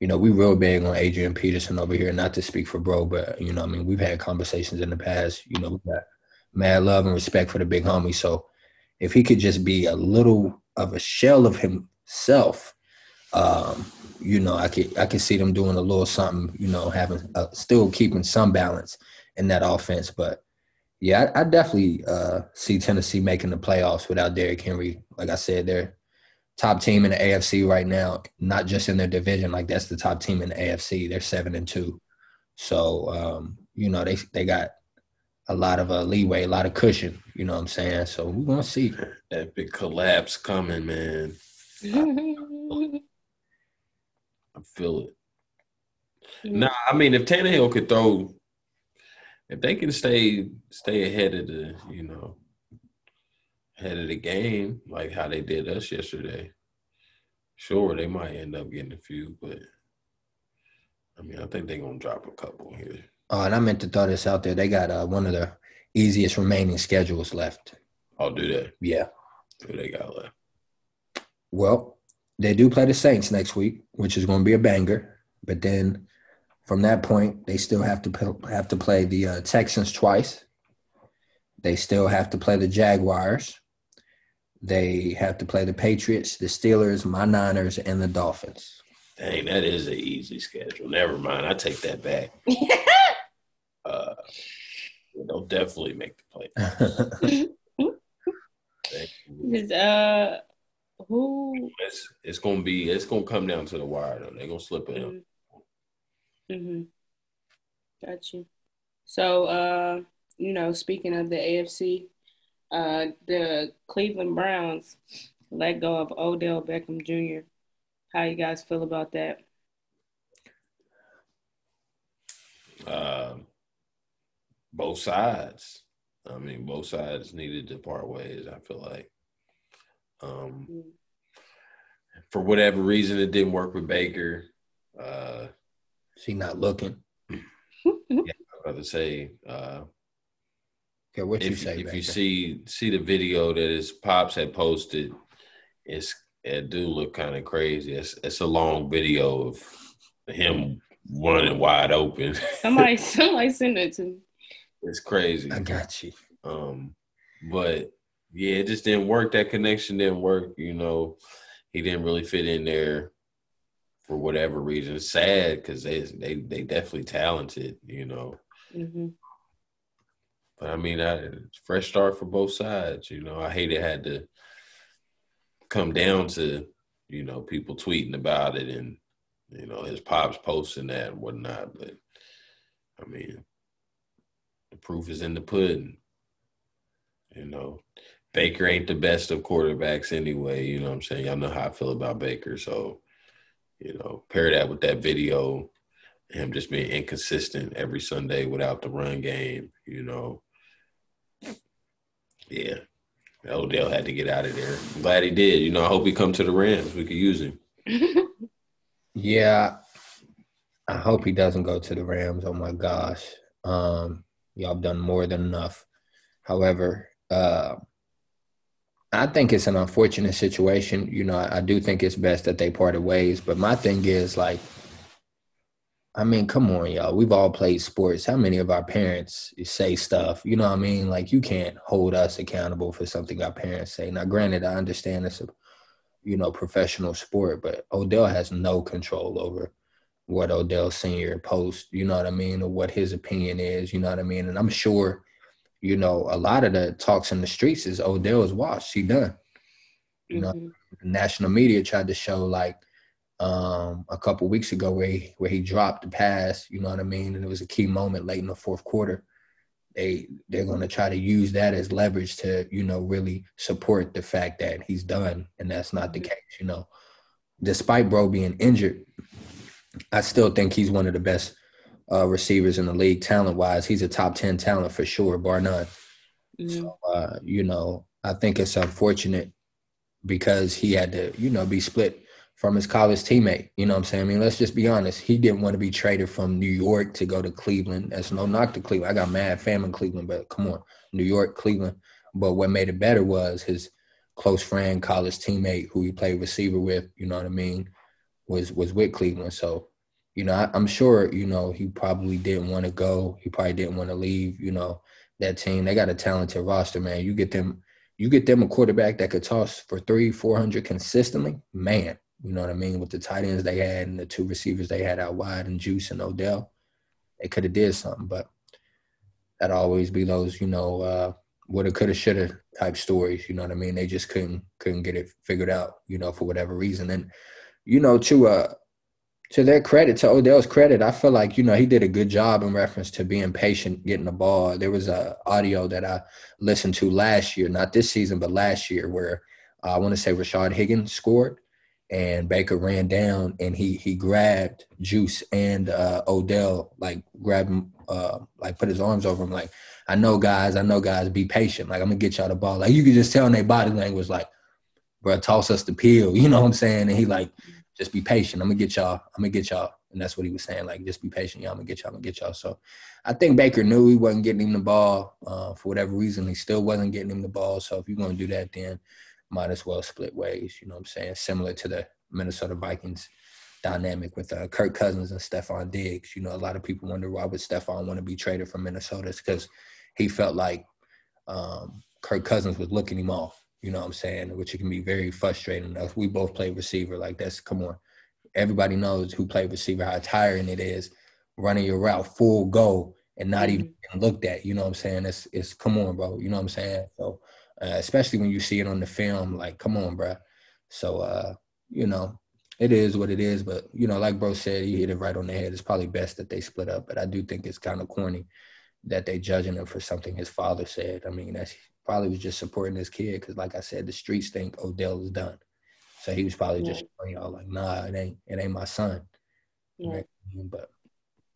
you know, we real big on Adrian Peterson over here. Not to speak for bro, but you know, I mean, we've had conversations in the past. You know, we got mad love and respect for the big homie. So if he could just be a little of a shell of himself um, you know, I could I could see them doing a little something, you know, having uh, still keeping some balance in that offense. But yeah, I, I definitely uh, see Tennessee making the playoffs without Derrick Henry. Like I said, they're top team in the AFC right now, not just in their division. Like that's the top team in the AFC. They're seven and two, so um, you know they they got a lot of uh, leeway, a lot of cushion. You know what I'm saying? So we're gonna see big collapse coming, man. I feel it. Nah, I mean, if Tannehill could throw, if they can stay stay ahead of the, you know, ahead of the game, like how they did us yesterday, sure they might end up getting a few, but I mean, I think they're gonna drop a couple here. Oh, and I meant to throw this out there. They got uh, one of the easiest remaining schedules left. I'll do that. Yeah. Who they got left? Well, they do play the Saints next week, which is going to be a banger. But then from that point, they still have to have to play the uh, Texans twice. They still have to play the Jaguars. They have to play the Patriots, the Steelers, my Niners, and the Dolphins. Dang, that is an easy schedule. Never mind, I take that back. [LAUGHS] uh, they'll definitely make the play. [LAUGHS] Is uh who? It's it's gonna be it's gonna come down to the wire though. They're gonna slip it in. Mm-hmm. Got you. So uh, you know, speaking of the AFC, uh, the Cleveland Browns let go of Odell Beckham Jr. How you guys feel about that? Uh, both sides. I mean, both sides needed to part ways. I feel like. Um, mm-hmm for whatever reason, it didn't work with Baker. Uh, she not looking. [LAUGHS] yeah, I was about to say. Uh, okay, what you if, say? If Baker? you see see the video that his pops had posted, it's it do look kind of crazy. It's it's a long video of him running wide open. [LAUGHS] Somebody somebody send it to me. It's crazy. I got you. Um, but yeah, it just didn't work. That connection didn't work. You know, he didn't really fit in there for whatever reason. sad because they they they definitely talented, you know. Mm-hmm. But I mean, I, fresh start for both sides. You know, I hate it had to come down to you know people tweeting about it and you know his pops posting that and whatnot. But I mean, the proof is in the pudding. You know, Baker ain't the best of quarterbacks anyway. You know what I'm saying? Y'all know how I feel about Baker. So, you know, pair that with that video, him just being inconsistent every Sunday without the run game, you know. Yeah. Odell had to get out of there. I'm glad he did. You know, I hope he come to the Rams. We could use him. [LAUGHS] yeah. I hope he doesn't go to the Rams. Oh my gosh. Um, y'all done more than enough. However, uh, I think it's an unfortunate situation. You know, I, do think it's best that they parted ways. But my thing is like, I mean, come on, y'all. We've all played sports. How many of our parents say stuff? You know what I mean? Like, you can't hold us accountable for something our parents say. Now, granted, I understand it's a, you know, professional sport, but Odell has no control over what Odell Senior posts. You know what I mean, or what his opinion is. You know what I mean? And I'm sure, you know, a lot of the talks in the streets is Odell is washed. He done. You mm-hmm. know, national media tried to show like um, a couple weeks ago where he, where he dropped the pass. You know what I mean? And it was a key moment late in the fourth quarter. They they're going to try to use that as leverage to you know really support the fact that he's done, and that's not the mm-hmm. case. You know, despite bro being injured, I still think he's one of the best uh, receivers in the league, talent wise. He's a top ten talent for sure, bar none. Mm-hmm. So uh, you know, I think it's unfortunate because he had to you know be split from his college teammate. You know what I'm saying? I mean, let's just be honest. He didn't want to be traded from New York to go to Cleveland. That's no knock to Cleveland. I got mad fam in Cleveland, but come on, New York, Cleveland. But what made it better was his close friend, college teammate, who he played receiver with. You know what I mean? Was was with Cleveland. So, you know, I, I'm sure you know he probably didn't want to go. He probably didn't want to leave. You know, that team. They got a talented roster, man. You get them. You get them a quarterback that could toss for three, four hundred consistently, man you know what I mean? With the tight ends they had and the two receivers they had out wide and Juice and Odell, they could have did something, but that always be those, you know, uh, woulda, coulda, shoulda type stories. You know what I mean? They just couldn't couldn't get it figured out, you know, for whatever reason. And you know, to uh to their credit, to Odell's credit, I feel like you know he did a good job in reference to being patient, getting the ball. There was a audio that I listened to last year, not this season, but last year, where uh, I want to say Rashard Higgins scored, and Baker ran down and he he grabbed Juice and uh, Odell, like grabbed him, uh, like put his arms over him, like, I know guys, I know guys, be patient. Like I'm gonna get y'all the ball. Like you could just tell in their body language, like, bro, toss us the peel, [LAUGHS] you know what I'm saying? And he like, just be patient. I'm gonna get y'all, I'm gonna get y'all. And that's what he was saying, like, just be patient, y'all, I'm gonna get y'all, I'm gonna get y'all. So I think Baker knew he wasn't getting him the ball. Uh, for whatever reason, he still wasn't getting him the ball. So if you're gonna do that, then might as well split ways. You know what I'm saying? Similar to the Minnesota Vikings dynamic with uh, Kirk Cousins and Stefon Diggs. You know, a lot of people wonder why would Stefon want to be traded from Minnesota? Because he felt like um, Kirk Cousins was looking him off. You know what I'm saying? Which it can be very frustrating. If We both play receiver. Like that's come on. Everybody knows who played receiver how tiring it is running your route full go and not even mm-hmm. looked at. You know what I'm saying? It's it's come on, bro. You know what I'm saying? So uh, especially when you see it on the film, like, come on, bro. So, uh, you know, it is what it is. But, you know, like bro said, he hit it right on the head. It's probably best that they split up. But I do think it's kind of corny that they judging him for something his father said. I mean, that's probably was just supporting his kid because, like I said, the streets think Odell is done. So he was probably just showing y'all like, nah, it ain't, it ain't my son. Yeah. But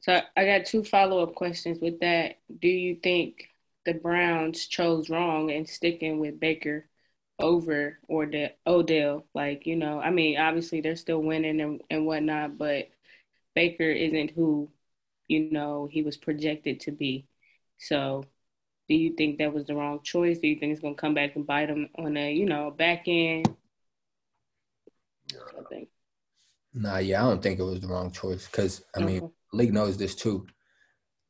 so I got two follow up questions with that. Do you think the Browns chose wrong in sticking with Baker over or the Odell. Like, you know, I mean, obviously they're still winning and, and whatnot, but Baker isn't who, you know, he was projected to be. So do you think that was the wrong choice? Do you think it's gonna come back and bite him on a, you know, back end? Nah, yeah, I don't think it was the wrong choice because I mean, league knows this too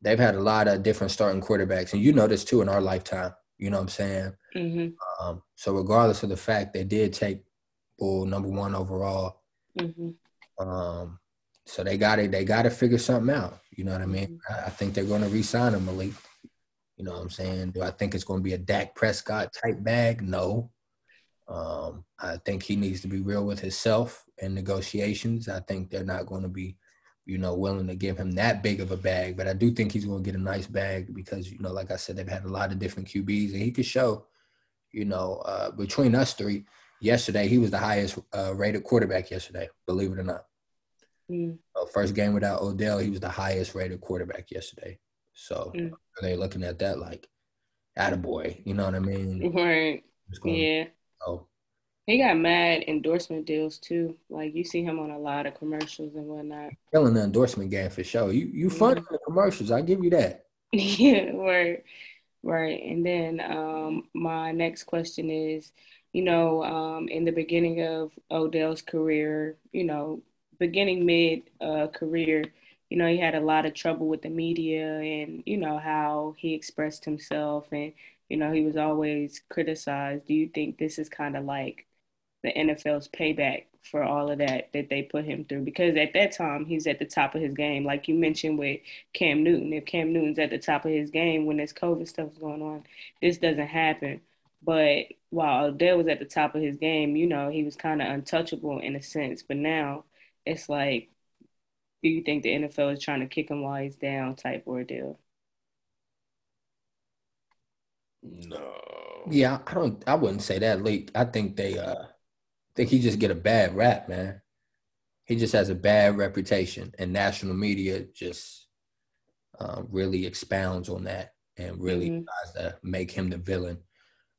they've had a lot of different starting quarterbacks, and you know this too in our lifetime. You know what I'm saying? Mm-hmm. Um, so regardless of the fact they did take Bull number one overall, mm-hmm. um, so they got it. They got to figure something out. You know what I mean? Mm-hmm. I, think they're going to re-sign him, Malik. You know what I'm saying? Do I think it's going to be a Dak Prescott type bag? No. Um, I think he needs to be real with himself in negotiations. I think they're not going to be you know, willing to give him that big of a bag. But I do think he's going to get a nice bag because, you know, like I said, they've had a lot of different QBs and he could show, you know, uh, between us three, yesterday he was the highest uh, rated quarterback yesterday. Believe it or not. Mm. Uh, first game without Odell, he was the highest rated quarterback yesterday. So mm. Are they looking at that like, attaboy, you know what I mean? Right. Yeah. Oh. He got mad endorsement deals too. Like you see him on a lot of commercials and whatnot. Killing the endorsement game for sure. You you fun in the commercials. I give you that. [LAUGHS] yeah, right, right. And then um, my next question is, you know, um, in the beginning of Odell's career, you know, beginning mid uh, career, you know, he had a lot of trouble with the media and you know how he expressed himself and you know he was always criticized. Do you think this is kind of like the NFL's payback for all of that that they put him through? Because at that time he's at the top of his game. Like you mentioned with Cam Newton if Cam Newton's at the top of his game when this covid stuff is going on this doesn't happen. But while Odell was at the top of his game you know he was kind of untouchable in a sense. But now it's like do you think the NFL is trying to kick him while he's down type ordeal no yeah I don't I wouldn't say that late I think they uh think he just get a bad rap, man. He just has a bad reputation, and national media just uh, really expounds on that and really mm-hmm. tries to make him the villain.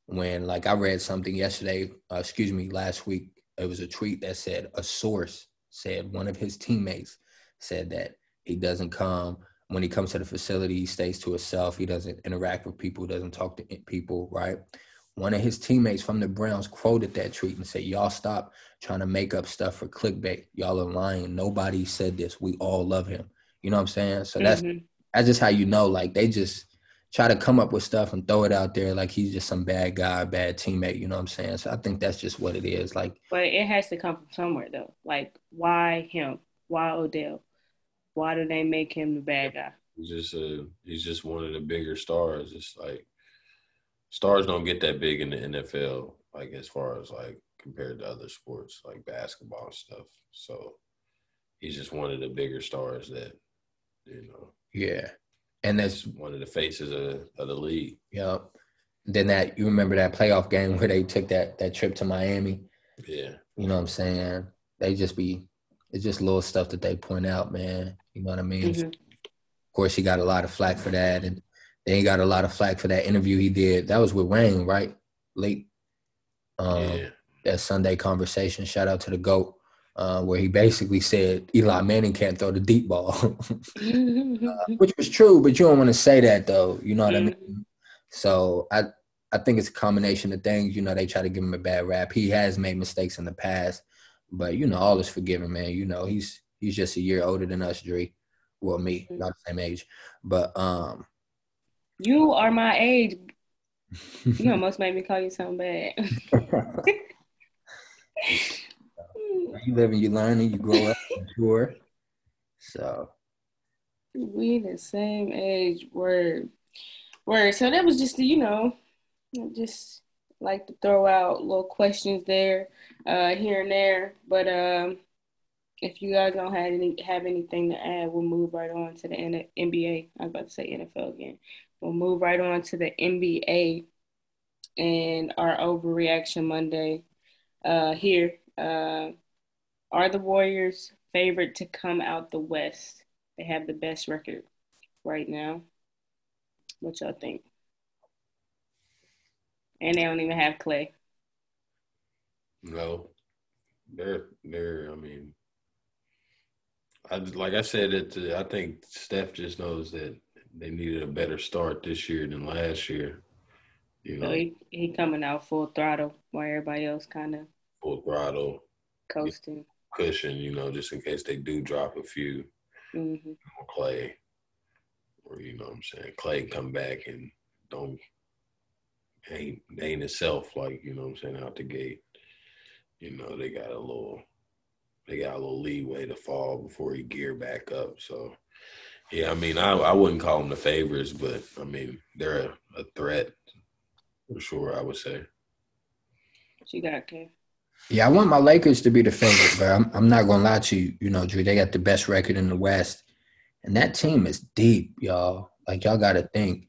When, like, I read something yesterday, uh, excuse me, last week, it was a tweet that said a source said one of his teammates said that he doesn't come when he comes to the facility, he stays to himself. He doesn't interact with people, doesn't talk to people, right? one of his teammates from the Browns quoted that tweet and said, Y'all stop trying to make up stuff for clickbait. Y'all are lying. Nobody said this. We all love him. You know what I'm saying? So that's mm-hmm. that's just how you know, like they just try to come up with stuff and throw it out there like he's just some bad guy, bad teammate, you know what I'm saying? So I think that's just what it is. Like But it has to come from somewhere though. Like why him? Why Odell? Why do they make him the bad guy? He's just a he's just one of the bigger stars. It's like stars don't get that big in the NFL, like as far as like compared to other sports like basketball and stuff. So he's just one of the bigger stars that you know. Yeah, and that's one of the faces of, of the league. Yep. Then that you remember that playoff game where they took that that trip to Miami. Yeah. You know what I'm saying? They just be it's just little stuff that they point out, man. You know what I mean? Mm-hmm. Of course, he got a lot of flack for that, and then he got a lot of flack for that interview he did. That was with Wayne, right? Late. Um, yeah. That Sunday conversation. Shout out to the GOAT. Uh, where he basically said Eli Manning can't throw the deep ball, [LAUGHS] uh, [LAUGHS] which was true, but you don't want to say that though. You know what I mean? Mm-hmm. So I I think it's a combination of things. You know, they try to give him a bad rap. He has made mistakes in the past, but you know, all is forgiven, man. You know, he's he's just a year older than us, Dre. Well, me, mm-hmm. not the same age, but um, you are my age. [LAUGHS] You almost made me call you something bad. [LAUGHS] you live and you learn and you grow up, sure. So we the same age. Word, word. So that was just you know, just like to throw out little questions there, uh, here and there. But um, if you guys don't have any have anything to add, we'll move right on to the NBA. I was about to say NFL again. We'll move right on to the NBA and our overreaction Monday. Uh, here uh, are the Warriors favored to come out the West. They have the best record right now. What y'all think? And they don't even have Klay. No, they're they're. I mean, I like I said it. I think Steph just knows that they needed a better start this year than last year. You know, so he he coming out full throttle while everybody else kind of full throttle coasting cushion. You know, just in case they do drop a few. Mm-hmm. Klay, or you know, what I'm saying Klay come back and don't ain't ain't itself like you know what I'm saying out the gate. You know, they got a little they got a little leeway to fall before he gear back up. So yeah, I mean, I, I wouldn't call them the favorites, but I mean, they're a, a threat for sure. I would say. What you got, Kev? Yeah, I want my Lakers to be the favorite, but I'm, I'm not gonna lie to you. You know, Drew, they got the best record in the West, and that team is deep, y'all. Like y'all got to think,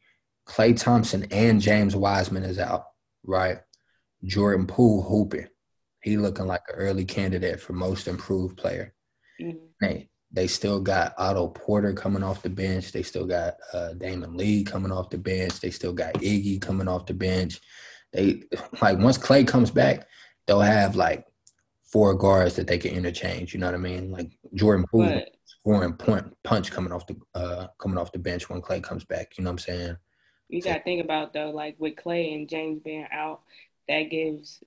Klay Thompson and James Wiseman is out, right? Jordan Poole hooping. He looking like an early candidate for most improved player. Mm-hmm. They they still got Otto Porter coming off the bench. They still got uh, Damion Lee coming off the bench. They still got Iggy coming off the bench. They [LAUGHS] like once Klay comes back, they'll have like four guards that they can interchange. You know what I mean? Like Jordan Poole scoring point punch coming off the uh coming off the bench when Klay comes back. You know what I'm saying? You got to think about though, like with Klay and James being out, that gives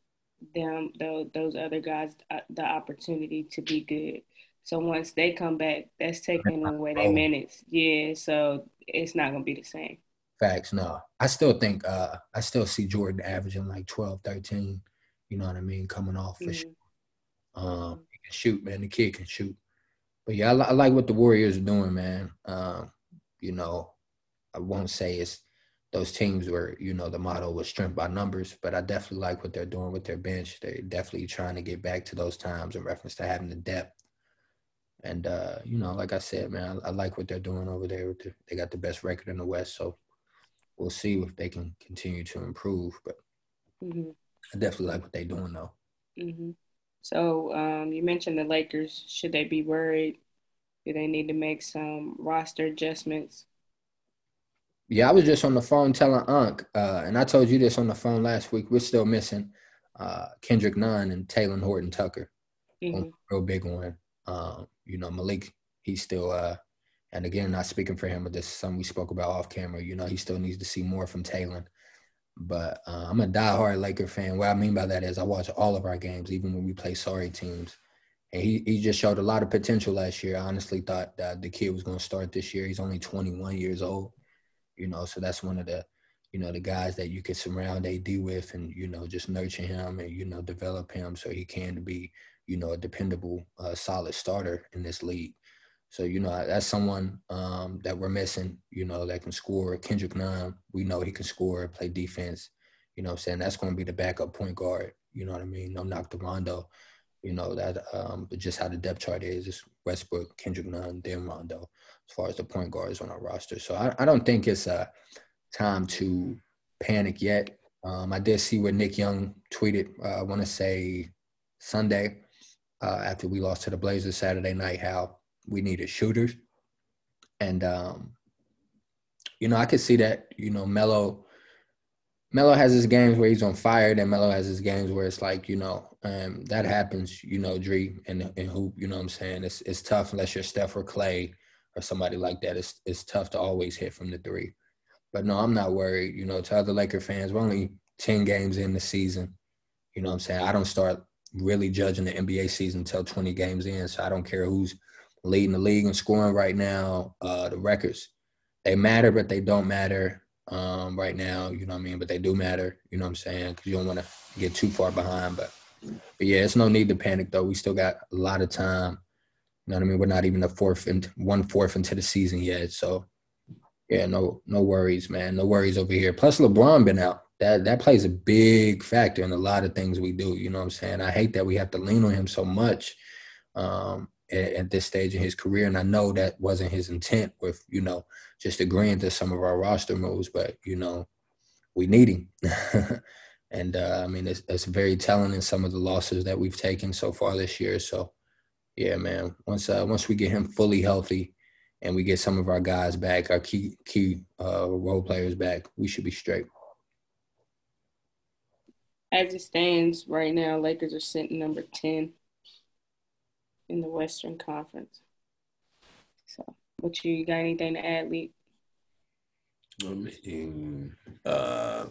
them those those other guys uh, the opportunity to be good. So once they come back, that's taking away their minutes. Yeah, so it's not gonna be the same. Facts, no. I still think uh I still see Jordan averaging like 12, 13, you know what I mean, coming off for mm-hmm. sure. Um he can shoot, man. The kid can shoot. But yeah, I, I like what the Warriors are doing, man. Um, you know, I won't say it's those teams where you know the motto was strength by numbers, but I definitely like what they're doing with their bench. They're definitely trying to get back to those times in reference to having the depth. And uh, you know, like I said, man, I, I like what they're doing over there. They got the best record in the West, so we'll see if they can continue to improve. But mm-hmm. I definitely like what they're doing, though. Mm-hmm. So um, you mentioned the Lakers. Should they be worried? Do they need to make some roster adjustments? Yeah, I was just on the phone telling Unc, uh, and I told you this on the phone last week. We're still missing uh, Kendrick Nunn and Talen Horton Tucker. Mm-hmm. Real big one. Um, you know, Malik, he's still, uh, and again, not speaking for him, but this is something we spoke about off camera. You know, he still needs to see more from Talen. But uh, I'm a diehard Laker fan. What I mean by that is I watch all of our games, even when we play sorry teams. And he, he just showed a lot of potential last year. I honestly thought that the kid was going to start this year. He's only 21 years old you know. So that's one of the, you know, the guys that you can surround AD with, and you know, just nurture him and you know, develop him so he can be, you know, a dependable, uh, solid starter in this league. So you know, that's someone um, that we're missing. You know, that can score. Kendrick Nunn, we know he can score, play defense. You know, I'm saying that's going to be the backup point guard. You know what I mean? No knock to Rondo. You know that, um, but just how the depth chart is. It's Westbrook, Kendrick Nunn, then Rondo as far as the point guards on our roster. So I, I don't think it's a time to panic yet. Um, I did see what Nick Young tweeted. Uh, I want to say Sunday uh, after we lost to the Blazers Saturday night how we needed shooters, and um, you know I could see that. You know Melo, Melo has his games where he's on fire, then Melo has his games where it's like you know um, that happens. You know Dree and and hoop. You know what I'm saying it's it's tough unless you're Steph or Klay or somebody like that, it's it's tough to always hit from the three. But no, I'm not worried. You know, to other Laker fans, we're only 10 games in the season. You know what I'm saying? I don't start really judging the NBA season until 20 games in. So I don't care who's leading the league and scoring right now. Uh, the records, they matter, but they don't matter um, right now. You know what I mean? But they do matter. You know what I'm saying? Because you don't want to get too far behind. But, but yeah, it's no need to panic, though. We still got a lot of time you know what I mean? We're not even a fourth and one fourth into the season yet. So yeah, no no worries, man. No worries over here. Plus LeBron been out. That that plays a big factor in a lot of things we do. You know what I'm saying? I hate that we have to lean on him so much um, at, at, this stage in his career. And I know that wasn't his intent with, you know, just agreeing to some of our roster moves, but you know, we need him. [LAUGHS] and uh, I mean, it's, it's very telling in some of the losses that we've taken so far this year. So yeah, man. Once uh, once we get him fully healthy, and we get some of our guys back, our key key uh, role players back, we should be straight. As it stands right now, Lakers are sitting number ten in the Western Conference. So, what you, you got anything to add, Lee? I mean, uh,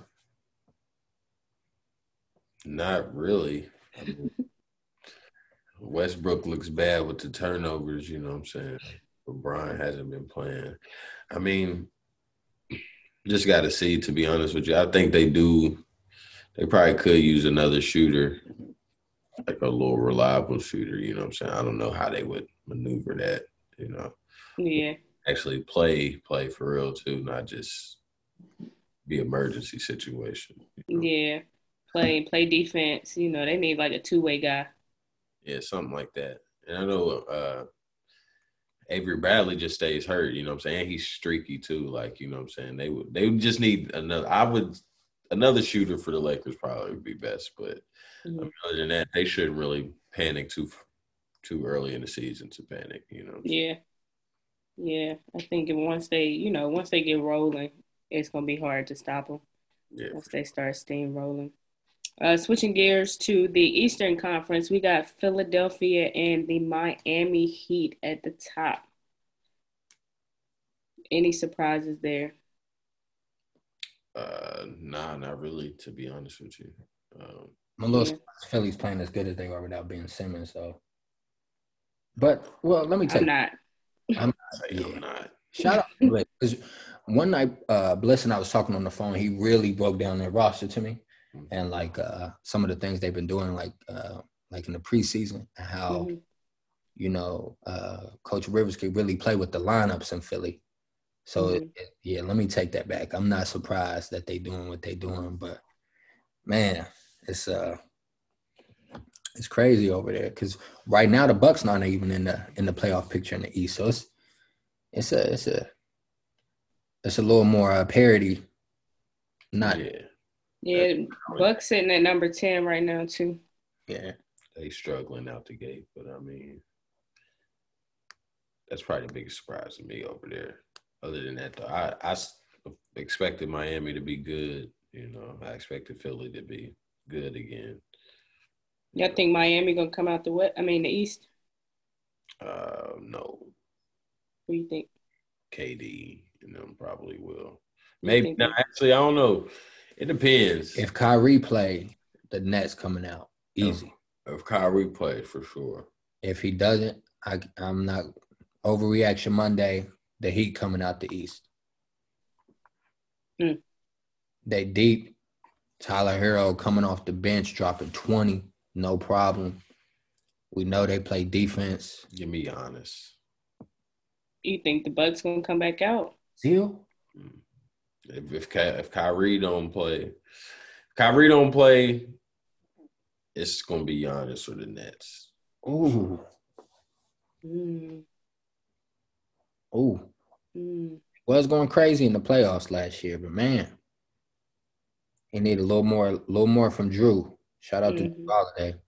not really. I mean, [LAUGHS] Westbrook looks bad with the turnovers, you know what I'm saying? Brian hasn't been playing. I mean, just got to see, to be honest with you. I think they do, they probably could use another shooter, like a little reliable shooter, you know what I'm saying? I don't know how they would maneuver that, you know? Yeah. Actually play, play for real too, not just be emergency situation. You know? Yeah. Play, play defense. You know, they need like a two way guy. Yeah, something like that. And I know uh Avery Bradley just stays hurt, you know what I'm saying? He's streaky too, like, you know what I'm saying? They would they would just need another I would another shooter for the Lakers probably would be best. But Mhm. I mean, other than that, they shouldn't really panic too too early in the season to panic. You know. Yeah. Yeah. I think once they, you know, once they get rolling, it's gonna be hard to stop them Yeah. once they start steamrolling. Uh, switching gears to the Eastern Conference, we got Philadelphia and the Miami Heat at the top. Any surprises there? Uh, nah, not really. To be honest with you. Um, I'm a little Yeah. surprised Philly's playing as good as they are without Ben Simmons, though. But well, let me tell I'm you, not. say [LAUGHS] Yeah. I'm not. shout out to Bliss because one night, uh, Bliss and I was talking on the phone. He really broke down their roster to me, and like uh, some of the things they've been doing, like uh, like in the preseason, and how Mhm. you know uh, Coach Rivers could really play with the lineups in Philly. So it, Mhm. it- yeah, let me take that back. I'm not surprised that they're doing what they're doing, but man, it's uh it's crazy over there because right now the Bucks not even in the in the playoff picture in the East. So it's it's a it's a it's a little more uh, parity. Not yeah. Yeah, Yeah, Bucks sitting at number 10 right now, too. Yeah, they struggling out the gate, but I mean, that's probably the biggest surprise to me over there. Other than that, though, I I expected Miami to be good. You know, I expected Philly to be good again. Y'all think Miami gonna come out the what? I mean, the East. Uh, no, Who you think? KD and them probably will. Maybe think no, they- actually, I don't know. It depends. if Kyrie play, the Nets coming out easy. if Kyrie plays for sure. If he doesn't, I I'm not overreaction Monday. The Heat coming out the East. Hmm. They deep. Tyler Herro coming off the bench, dropping 20, no problem. We know they play defense. Give me honest. You think the Bucks gonna come back out? Seal? If if, Ky- if Kyrie don't play, Kyrie don't play, it's gonna be Giannis or the Nets. Ooh. Mm, Ooh. mm. Was going crazy in the playoffs last year, but man, he need a little more, a little more from Jrue. Shout out to Mhm. Jrue Holiday.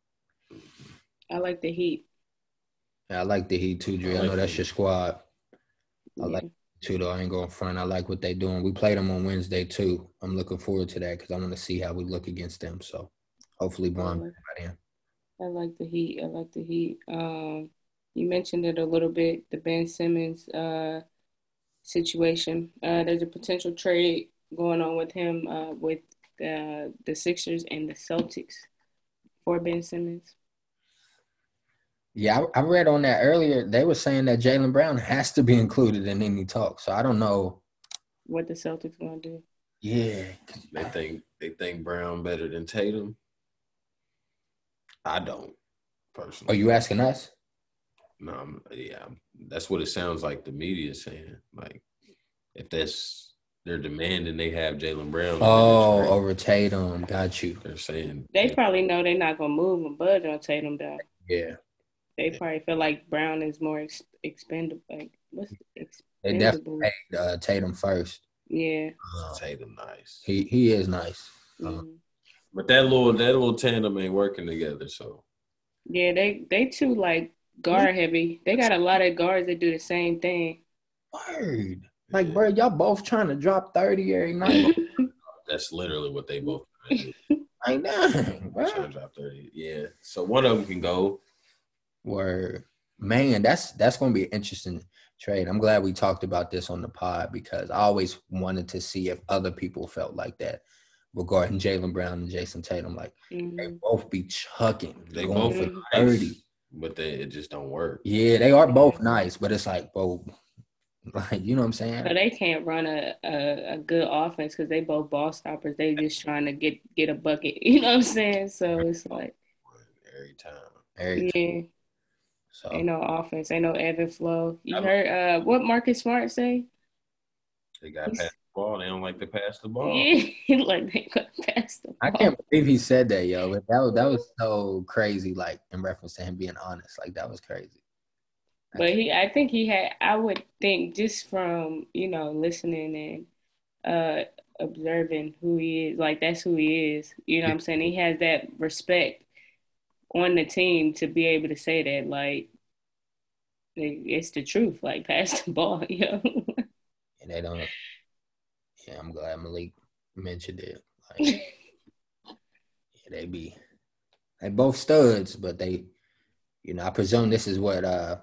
I like the Heat. Yeah, I like the Heat too, Drew. I know that's your squad. I like too, though. I ain't going front. I like what they doing. We played them on Wednesday too. I'm looking forward to that because I want to see how we look against them. So hopefully, Braun like- right in. I like the Heat. I like the Heat. Um, you mentioned it a little bit, the Ben Simmons uh situation. Uh, there's a potential trade going on with him uh with the the Sixers and the Celtics for Ben Simmons. Yeah, I, I read on that earlier. They were saying that Jaylen Brown has to be included in any talk. So I don't know. What the Celtics gonna do? Yeah, They think they think Brown better than Tatum. I don't personally. are you asking us? No, I'm, yeah, that's what it sounds like. The media is saying like, if that's they're demanding they have Jaylen Brown. Oh, over Tatum. Got you. they're saying They probably know they're not gonna move and budge on Tatum though. Yeah, They probably feel like Brown is more ex- expendable. Like what's they expendable? definitely paid uh, Tatum first. Yeah. Uh, Tatum nice. he he is nice. Uh, Mhm. But that little that little tandem ain't working together. So Yeah, they they too like guard heavy. They got a lot of guards that do the same thing. Word. Like, yeah, bro, y'all both trying to drop 30 every night. [LAUGHS] that's literally what they both [LAUGHS] trying to do. I know, Trying to drop thirty. Yeah. So one of them can go. Word. Man, that's that's gonna be an interesting trade. I'm glad we talked about this on the pod because I always wanted to see if other people felt like that regarding Jaylen Brown and Jayson Tatum. Like they Mhm. both be chucking. They going both for nice, 30. but they it just don't work. Yeah, they are both nice, but it's like, bro, [LAUGHS] like you know what I'm saying? So they can't run a, a, a good offense because they both ball stoppers. They just trying to get get a bucket. [LAUGHS] You know what I'm saying? So it's like, Every time. Every yeah, so ain't no offense, ain't no ebb and flow. You I'm- heard uh what Marcus Smart say? They got He's- pass the ball. They don't like to pass the ball. Yeah, [LAUGHS] like they got past the I can't believe he said that, yo. But that was that was [LAUGHS] so crazy, like in reference to him being honest. Like that was crazy. I But he, I think he had. I would think just from you know listening and uh observing who he is. Like that's who he is. You know what I'm saying? He has that respect on the team to be able to say that. Like it's the truth. Like [LAUGHS] pass the ball, yo. and they don't. Yeah, I'm glad Malik mentioned it. Like, [LAUGHS] yeah, they be they both studs, but they, you know, I presume this is what uh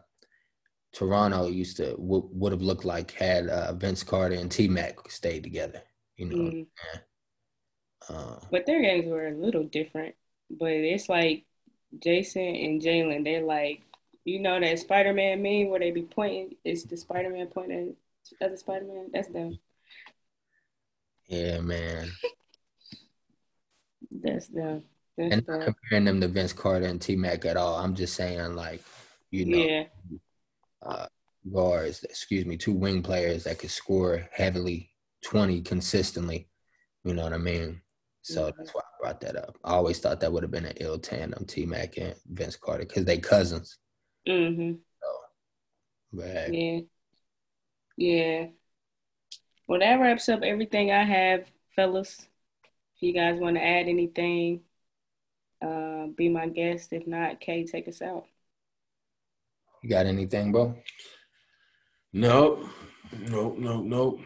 Toronto used to w- would have looked like had uh, Vince Carter and T Mac stayed together. You know, mm. uh, but their games were a little different. But it's like Jayson and Jaylen, they're like, you know, that Spider Man meme where they be pointing. It's the Spider Man pointing at other Spider Man. That's them. Yeah, man. That's them. That's and not comparing them to Vince Carter and T Mac at all. I'm just saying, like, you know, yeah uh, guards, excuse me, two wing players that could score heavily 20 consistently. You know what I mean? So mm-hmm. that's why I brought that up. I always thought that would have been an ill tandem, T Mac and Vince Carter, because they cousins. Mm-hmm. So, but, yeah. Yeah. Well, that wraps up everything I have, fellas. If you guys want to add anything, uh, be my guest. If not, Kay, take us out. You got anything, bro? Nope. Nope. Nope. Nope.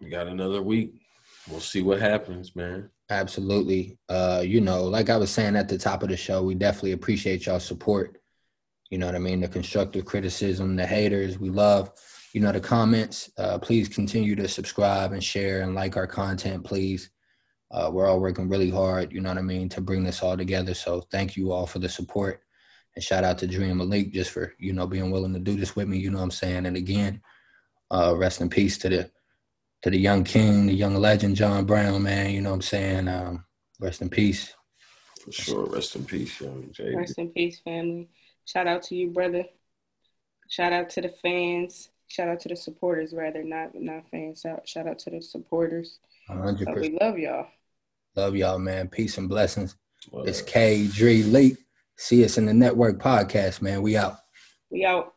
We got another week. We'll see what happens, man. Absolutely. Uh, you know, like I was saying at the top of the show, we definitely appreciate y'all support. You know what I mean? The constructive criticism, the haters, we love, you know, the comments. Uh, please continue to subscribe and share and like our content, please. Uh, we're all working really hard, you know what I mean, to bring this all together. So thank you all for the support. And shout out to Dream Malik just for, you know, being willing to do this with me, you know what I'm saying? And again, uh, rest in peace to the to the young king, the young legend, John Brown, man, you know what I'm saying? Um, rest in peace. For sure. Rest in peace, young Jay. Rest in peace, family. Shout out to you, brother. Shout out to the fans. Shout out to the supporters, rather, not not fans. Shout, shout out to the supporters. 100%. So we love y'all. Love y'all, man. Peace and blessings. Well, it's K. Dre Leak. See us in the network podcast, man. We out. We out.